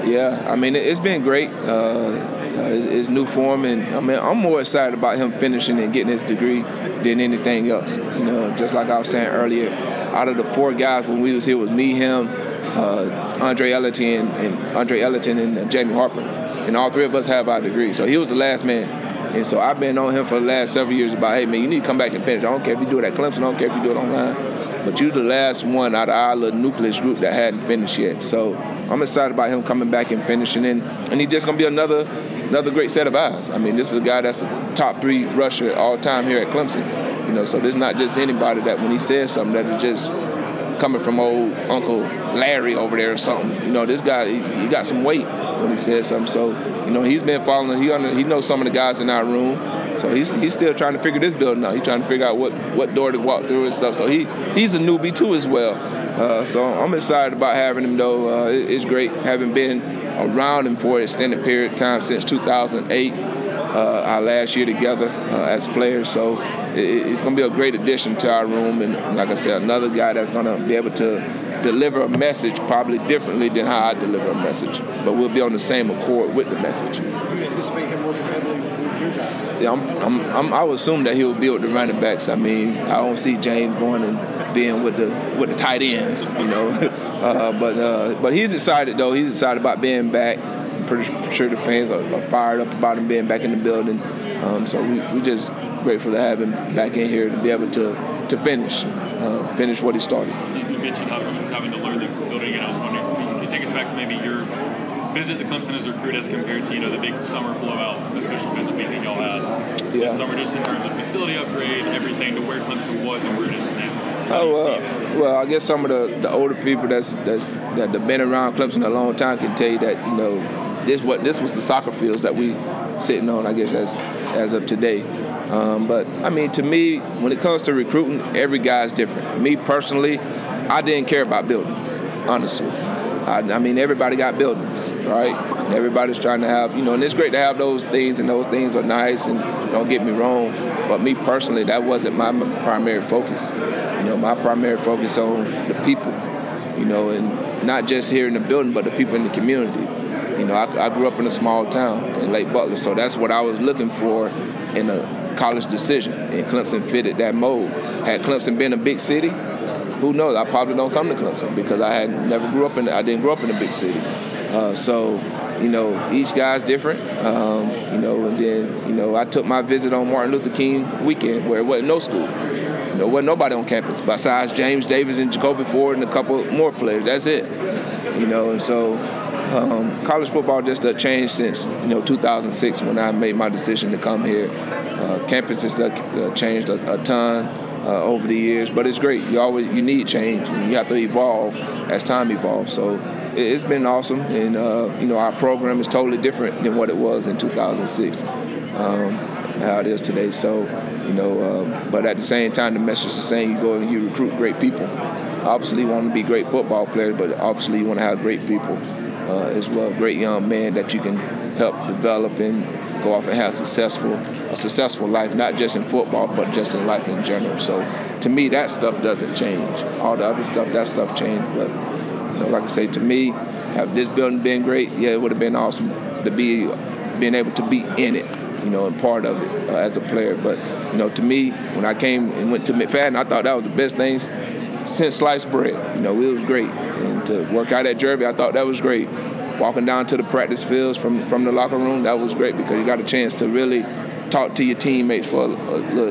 Yeah, I mean, it- it's been great. Uh, uh, new form, and I mean, I'm more excited about him finishing and getting his degree than anything else. You know, just like I was saying earlier, out of the four guys when we was here, was me, him, uh, Andre Ellington, and, and Andre Ellington and uh, Jamie Harper, and all three of us have our degree. So he was the last man. And so I've been on him for the last several years about, hey man, you need to come back and finish. I don't care if you do it at Clemson, I don't care if you do it online. But you're the last one out of our little nucleus group that hadn't finished yet. So I'm excited about him coming back and finishing and and he's just gonna be another another great set of eyes. I mean, this is a guy that's a top three rusher all time here at Clemson. You know, so this is not just anybody that when he says something that is just coming from old Uncle Larry over there or something. You know, this guy he, he got some weight when he said something. So, you know, he's been following he under, he knows some of the guys in our room. So he's he's still trying to figure this building out. He's trying to figure out what, what door to walk through and stuff. So he he's a newbie too as well. Uh, so I'm excited about having him though. Uh, it- it's great having been around him for an extended period of time since 2008. Uh, our last year together uh, as players, so it, it's going to be a great addition to our room. And like I said, another guy that's going to be able to deliver a message probably differently than how I deliver a message, but we'll be on the same accord with the message. You anticipate him working heavily with your guys? Yeah, I'm, I'm, I'm, I would assume that he'll be with the running backs. I mean, I don't see James going and being with the with the tight ends, you know. uh, but uh, but he's excited though. He's excited about being back. I'm pretty sure the fans are, are fired up about him being back in the building. Um, so we we just grateful to have him back in here to be able to to finish uh, finish what he started. Mentioned how he's having to learn the building again. I was wondering, can you take us back to maybe your visit to Clemson as a recruit as compared to you know the big summer blowout the official visit weekend y'all had Yeah. this summer, just in terms of facility upgrade, everything to where Clemson was and where it is now. Oh well, well, I guess some of the, the older people that's, that's that have been around Clemson a long time can tell you that you know this what this was the soccer fields that we sitting on. I guess as as of today. Um, but I mean, to me, when it comes to recruiting, every guy's different. Me personally, I didn't care about buildings, honestly. I, I mean, everybody got buildings, right? And everybody's trying to have, you know, and it's great to have those things, and those things are nice, and don't get me wrong. But me personally, that wasn't my primary focus. You know, my primary focus on the people, you know, and not just here in the building, but the people in the community. You know, I, I grew up in a small town in Lake Butler, so that's what I was looking for in a college decision, and Clemson fitted that mold. Had Clemson been a big city, who knows? I probably don't come to Clemson because I had never grew up in. I didn't grow up in a big city. Uh, so, you know, each guy's different. Um, you know, and then you know, I took my visit on Martin Luther King weekend where it wasn't no school. You know, wasn't nobody on campus besides James Davis and Jacoby Ford and a couple more players. That's it. You know, and so um, college football just uh, changed since you know 2006 when I made my decision to come here. Uh, campus has uh, changed a, a ton uh, over the years, but it's great. You always you need change, you have to evolve as time evolves. So it, has been awesome, and uh, you know our program is totally different than what it was in 2006. Um, how it is today. So, you know, uh, but at the same time, the message is saying you go and you recruit great people. Obviously, you want to be great football players, but obviously, you want to have great people uh, as well, great young men that you can help develop and go off and have successful a successful life, not just in football, but just in life in general. So to me, that stuff doesn't change. All the other stuff, that stuff changed. But you know, like I say, to me, have this building been great? Yeah, it would have been awesome to be being able to be in it, you know, and part of it uh, as a player. But you know, to me, when I came and went to McFadden, I thought that was the best things since sliced bread. You know, it was great, and to work out at Jervey, I thought that was great walking down to the practice fields from, from the locker room, that was great because you got a chance to really talk to your teammates for a, a little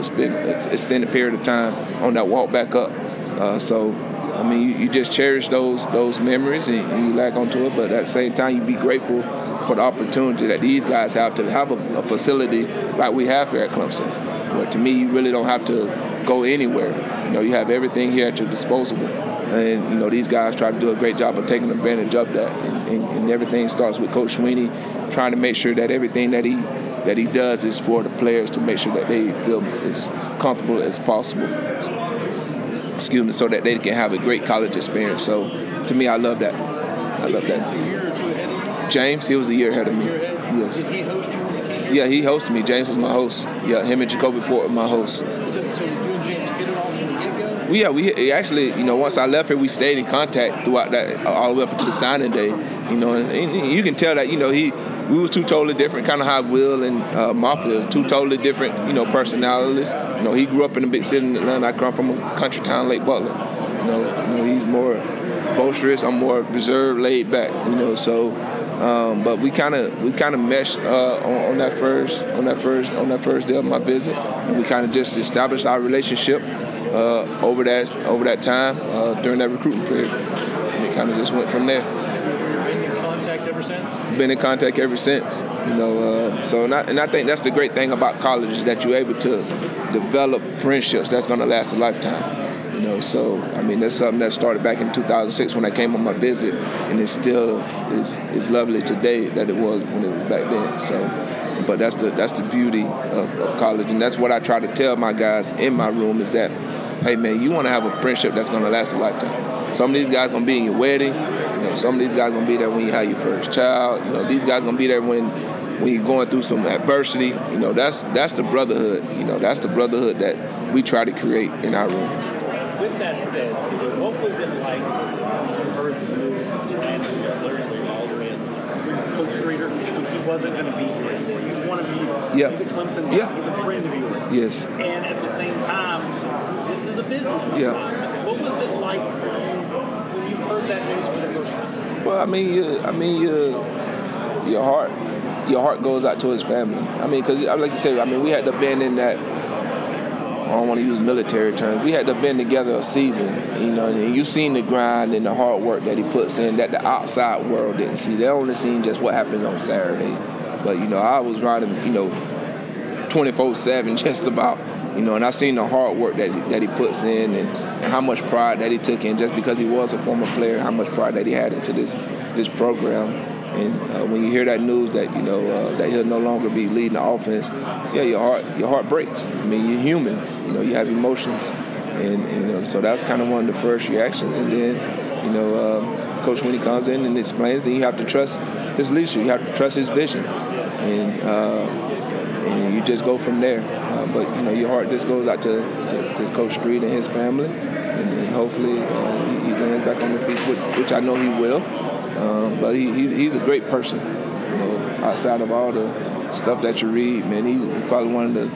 extended period of time on that walk back up. Uh, so, I mean, you, you, just cherish those those memories and, and you lag onto it, but at the same time, you be grateful for the opportunity that these guys have to have a, a facility like we have here at Clemson. But to me, you really don't have to go anywhere. You know, you have everything here at your disposal. And, you know, these guys try to do a great job of taking advantage of that. And, and, and everything starts with Coach Swinney trying to make sure that everything that he that he does is for the players to make sure that they feel as comfortable as possible. Excuse me, so that they can have a great college experience. So, to me, I love that. I love that. James, he was a year ahead of me. Yes. Yeah, he hosted me. James was my host. Yeah, him and Jacoby Ford were my hosts. So, so? We, yeah, we actually, you know, once I left here, we stayed in contact throughout that, all the way up until the signing day. You know, and, and you can tell that, you know, he we was two totally different, kind of how Will and uh, Mafah, two totally different, you know, personalities. You know, he grew up in a big city in Atlanta. I come from a country town, Lake Butler. You know, you know he's more boisterous. I'm more reserved, laid back. You know, so. Um, but we kind of we kind of meshed uh, on, on, that first on that first on that first day of my visit, and we kind of just established our relationship uh, over that over that time uh, during that recruiting period. And it kind of just went from there? Been in contact ever since. You know, uh, so and I, and I think that's the great thing about college is that you're able to develop friendships that's going to last a lifetime. You know, so I mean that's something that started back in 2006 when I came on my visit, and it still is is lovely today that it was when it was back then. So, but that's the that's the beauty of, of college, and that's what I try to tell my guys in my room is that, hey man, you want to have a friendship that's going to last a lifetime. Some of these guys going to be in your wedding, know, some of these guys gonna be there when you have your first child. You know, these guys gonna be there when when you're going through some adversity. You know, that's that's the brotherhood. You know, that's the brotherhood that we try to create in our room. With that said, what was it like when you heard the news of Brandon Missouri Alder in Coach Streeter? He wasn't going to be here anymore. He's one of you. Yeah. He's a Clemson guy. Yeah. He's a friend of yours. Yes. And at the same time, this is a business. Yeah. What was it like that news for the first time? Well, I mean, you, I mean, you, your heart, your heart goes out to his family. I mean, because like you said, I mean, we had to been in that. I don't want to use military terms. We had to been together a season, you know, and you've seen the grind and the hard work that he puts in that the outside world didn't see. They only seen just what happened on Saturday. But, you know, I was riding, you know, 24-7 just about, you know, and I've seen the hard work that he, that he puts in and, how much pride that he took in just because he was a former player, how much pride that he had into this this program. And uh, when you hear that news that you know uh, that he'll no longer be leading the offense, yeah, your heart your heart breaks. I mean, you're human. You know, you have emotions, and, and you know, so that's kind of one of the first reactions. And then, you know, um, coach when he comes in and explains, then you have to trust his leadership. You have to trust his vision, and uh, and you just go from there. Uh, but you know, your heart just goes out to, to, to Coach Street and his family, and, hopefully uh, he, he lands back on the feet, which, which I know he will. Um, but he, he, he's a great person. You know, outside of all the stuff that you read, man, he's probably one of the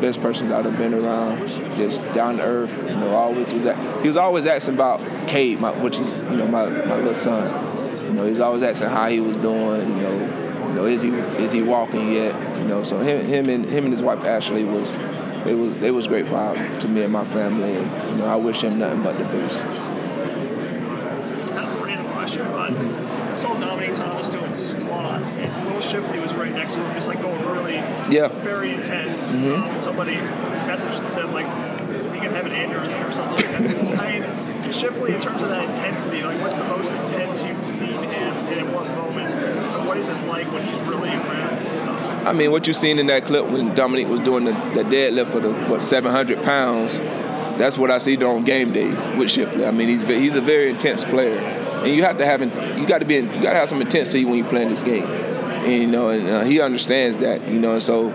best persons I've been around. Just down to earth. You know, always was at, he was always asking about Cade, my, which is you know my, my little son. You know, he's always asking how he was doing. You know, know, is he is he walking yet? You know, so him him and him and his wife Ashley was. They was, they was great for to me and my family, and you know I wish him nothing but the best. It's kind of a random question, but I saw Dominic Thomas doing squat, and Will Shipley was right next to him, just like going really, Yeah. very intense. Mhm. Um, somebody messaged and said like, is he gonna have an aneurysm or something like that? Shipley, in terms of that intensity, like what's the most intense you've seen him, at what moments, and what is it like when he's really around? I mean, what you seen in that clip when Dominique was doing the, the deadlift for the what 700 pounds, that's what I see on game days with Shipley. I mean, he's he's a very intense player, and you have to have you got to be in, you got to have some intensity when you playing this game, and you know, and uh, he understands that, you know, and so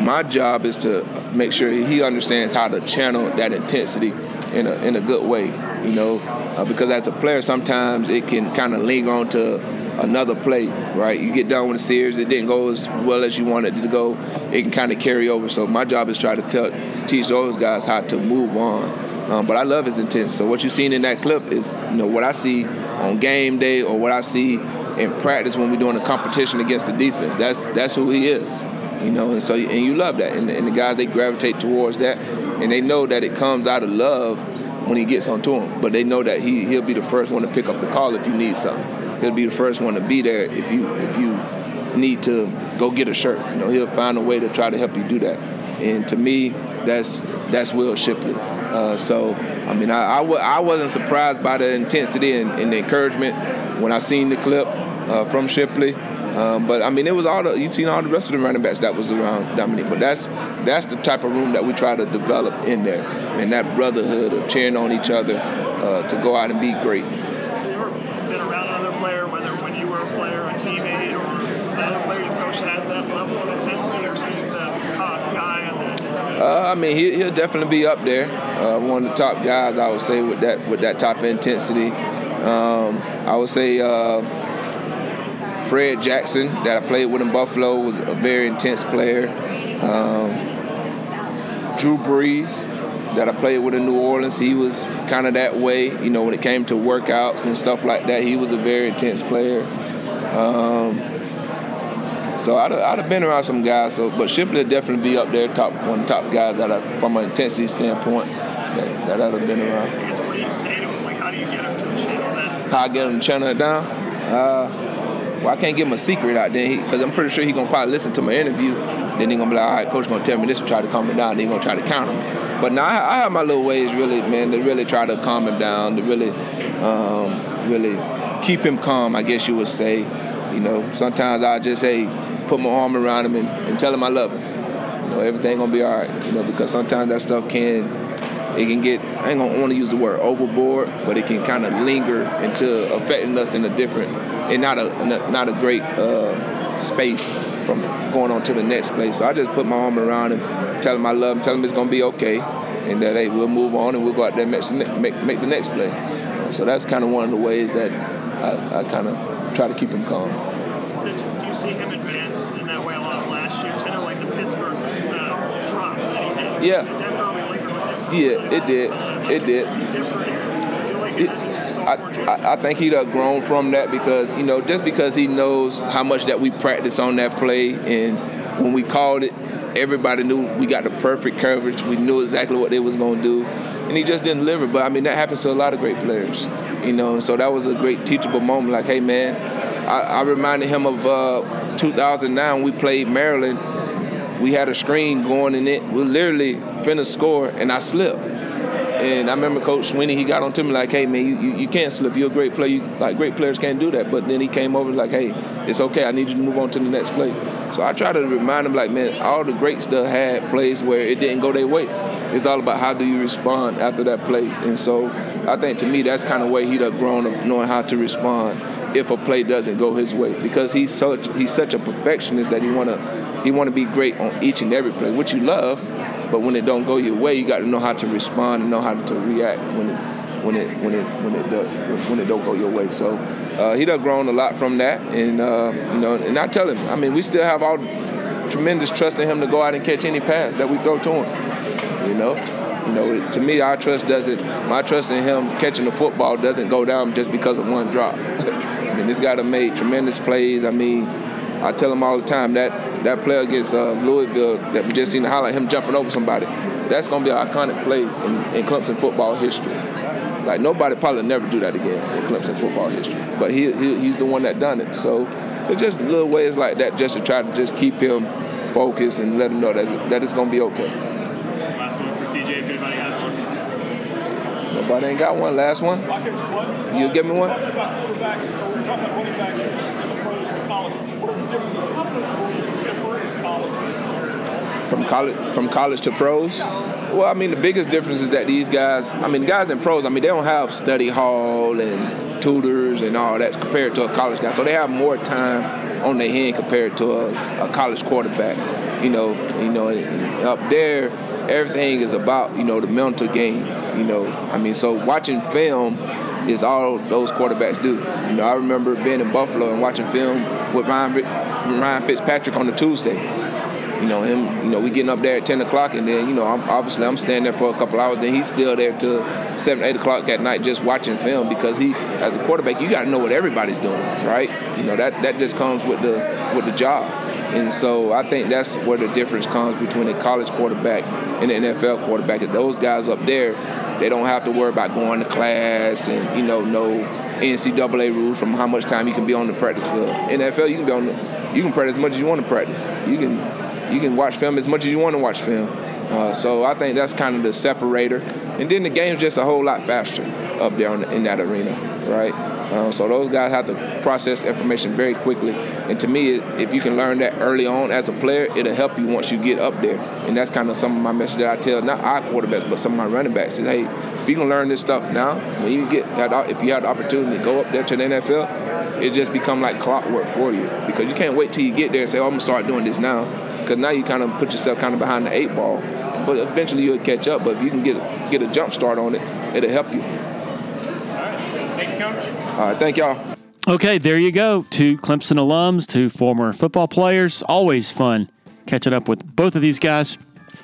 my job is to make sure he understands how to channel that intensity in a in a good way, you know, uh, because as a player sometimes it can kind of linger on to another play, right? You get done with a series, it didn't go as well as you wanted it to go, it can kind of carry over. So my job is try to tell, teach those guys how to move on. Um, but I love his intent. So what you've seen in that clip is, you know, what I see on game day or what I see in practice when we're doing a competition against the defense. That's that's who he is, you know. And so and you love that, and, and the guys they gravitate towards that, and they know that it comes out of love when he gets onto him. But they know that he he'll be the first one to pick up the call if you need something. He'll be the first one to be there if you if you need to go get a shirt. You know, he'll find a way to try to help you do that. And to me, that's that's Will Shipley. Uh, so I mean, I I, w- I wasn't surprised by the intensity and, and the encouragement when I seen the clip uh, from Shipley. Um, but I mean, it was all the you seen all the rest of the running backs that was around Dominique. But that's that's the type of room that we try to develop in there, and that brotherhood of cheering on each other uh, to go out and be great. Have you ever been around another player, whether when you were a player, a teammate, or another player you coached that has that level of intensity, or is he the top guy on that? Uh, I mean, he, he'll definitely be up there. Uh, one of the top guys, I would say, with that with that type of intensity. Um, I would say uh, Fred Jackson, that I played with in Buffalo, was a very intense player. Um, Drew Brees, that I played with in New Orleans, he was kind of that way. You know, when it came to workouts and stuff like that, he was a very intense player. Um, so I'd, I'd have been around some guys. So, but Shipley would definitely be up there, top one top guys that I, from an intensity standpoint, that, that I'd have been around. What do you say to him? How do you get him to channel that? How I get him to channel it down? Uh, well, I can't give him a secret out there because I'm pretty sure he's gonna probably listen to my interview. Then he's gonna be like, all right, coach gonna tell me this and try to calm him down. Then he's gonna try to counter me. But now I, I have my little ways, really, man, to really try to calm him down, to really, um, really keep him calm. I guess you would say. You know, sometimes I just hey, put my arm around him and, and tell him I love him. You know, everything gonna be all right. You know, because sometimes that stuff can it can get I ain't gonna want to use the word overboard, but it can kind of linger into affecting us in a different and not a not a great uh, space from going on to the next place. So I just put my arm around him, tell him I love him, tell him it's gonna be okay, and that hey we'll move on and we'll go out there and make make, make the next play. Uh, so that's kind of one of the ways that I, I kind of try to keep him calm. Did, do you see him advance in that way a lot last year? 'Cause I know, like, the Pittsburgh uh, drop that he had. Yeah. That probably lingered with him. Yeah, it did. It did. It- I, I, think he'd have grown from that because, you know, just because he knows how much that we practice on that play and when we called it, everybody knew we got the perfect coverage. We knew exactly what they was going to do. And he just didn't deliver. But, I mean, that happens to a lot of great players, you know. So that was a great teachable moment. Like, hey, man, I, I reminded him of uh, 2009 when we played Maryland. We had a screen going in it. We literally finna score, and I slipped. And I remember Coach Swinney, he got on to me like, hey, man, you, you, you can't slip. You're a great player. You, like, great players can't do that. But then he came over like, hey, it's okay. I need you to move on to the next play. So I try to remind him, like, man, all the greats that had plays where it didn't go their way. It's all about how do you respond after that play. And so I think to me, that's kind of way he'd have grown of knowing how to respond if a play doesn't go his way because he's such he's such a perfectionist that he wanna he wanna be great on each and every play, which you love, but when it don't go your way, you got to know how to respond and know how to react when it when it when it when it does when it don't go your way. So uh, he done grown a lot from that, and uh, you know, and I tell him, I mean, we still have all tremendous trust in him to go out and catch any pass that we throw to him. You know, you know, to me, our trust doesn't. My trust in him catching the football doesn't go down just because of one drop. I mean, this guy made tremendous plays. I mean, I tell him all the time that that play against uh, Louisville that we just seen the highlight, him jumping over somebody. That's gonna be an iconic play in, in Clemson football history. Like nobody probably never do that again in Clemson football history. But he, he he's the one that done it. So it's just little ways like that just to try to just keep him focused and let him know that that it's gonna be okay. Last one for CJ, if anybody has one. Nobody ain't got one. Last one. You give me one. From college from college to pros? Well, I mean the biggest difference is that these guys, I mean guys in pros, I mean they don't have study hall and tutors and all that compared to a college guy, so they have more time on their hand compared to a, a college quarterback. You know, you know, up there everything is about you know the mental game. You know, I mean, so watching film is all those quarterbacks do. You know, I remember being in Buffalo and watching film with Ryan, Ryan Fitzpatrick on a Tuesday. You know him. You know we getting up there at ten o'clock, and then you know I'm, obviously I'm staying there for a couple hours. Then he's still there till seven, eight o'clock at night just watching film because he, as a quarterback, you got to know what everybody's doing, right? You know that that just comes with the with the job. And so I think that's where the difference comes between a college quarterback and an NFL quarterback. Those guys up there, they don't have to worry about going to class and you know no NCAA rules from how much time you can be on the practice field. NFL, you can be on the, you can practice as much as you want to practice. You can you can watch film as much as you want to watch film. Uh, so I think that's kind of the separator. And then the game's just a whole lot faster up there in, in that arena, right? Uh, so those guys have to process information very quickly. And to me, if you can learn that early on as a player, it'll help you once you get up there. And that's kind of some of my message that I tell not our quarterbacks, but some of my running backs is, hey, if you can learn this stuff now, when you get that, if you have the opportunity to go up there to the NFL, it just become like clockwork for you because you can't wait till you get there and say, oh, I'm gonna start doing this now because now you kind of put yourself kind of behind the eight ball. But eventually you'll catch up. But if you can get get a jump start on it, it'll help you. All right, Thank you, Coach. All right, thank y'all. Okay, there you go. Two Clemson alums, two former football players. Always fun catching up with both of these guys.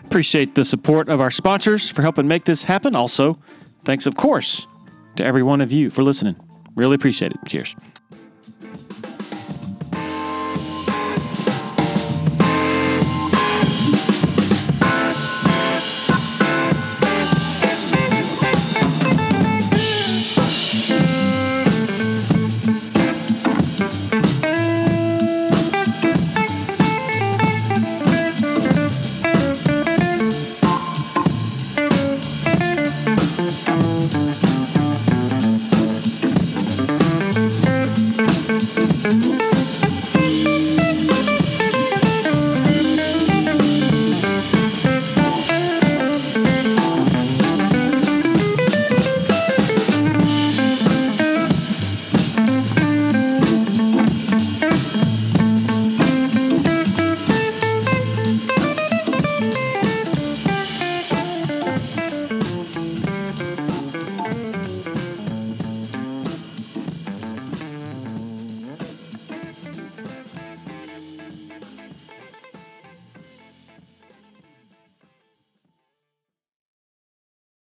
Appreciate the support of our sponsors for helping make this happen. Also, thanks, of course, to every one of you for listening. Really appreciate it. Cheers.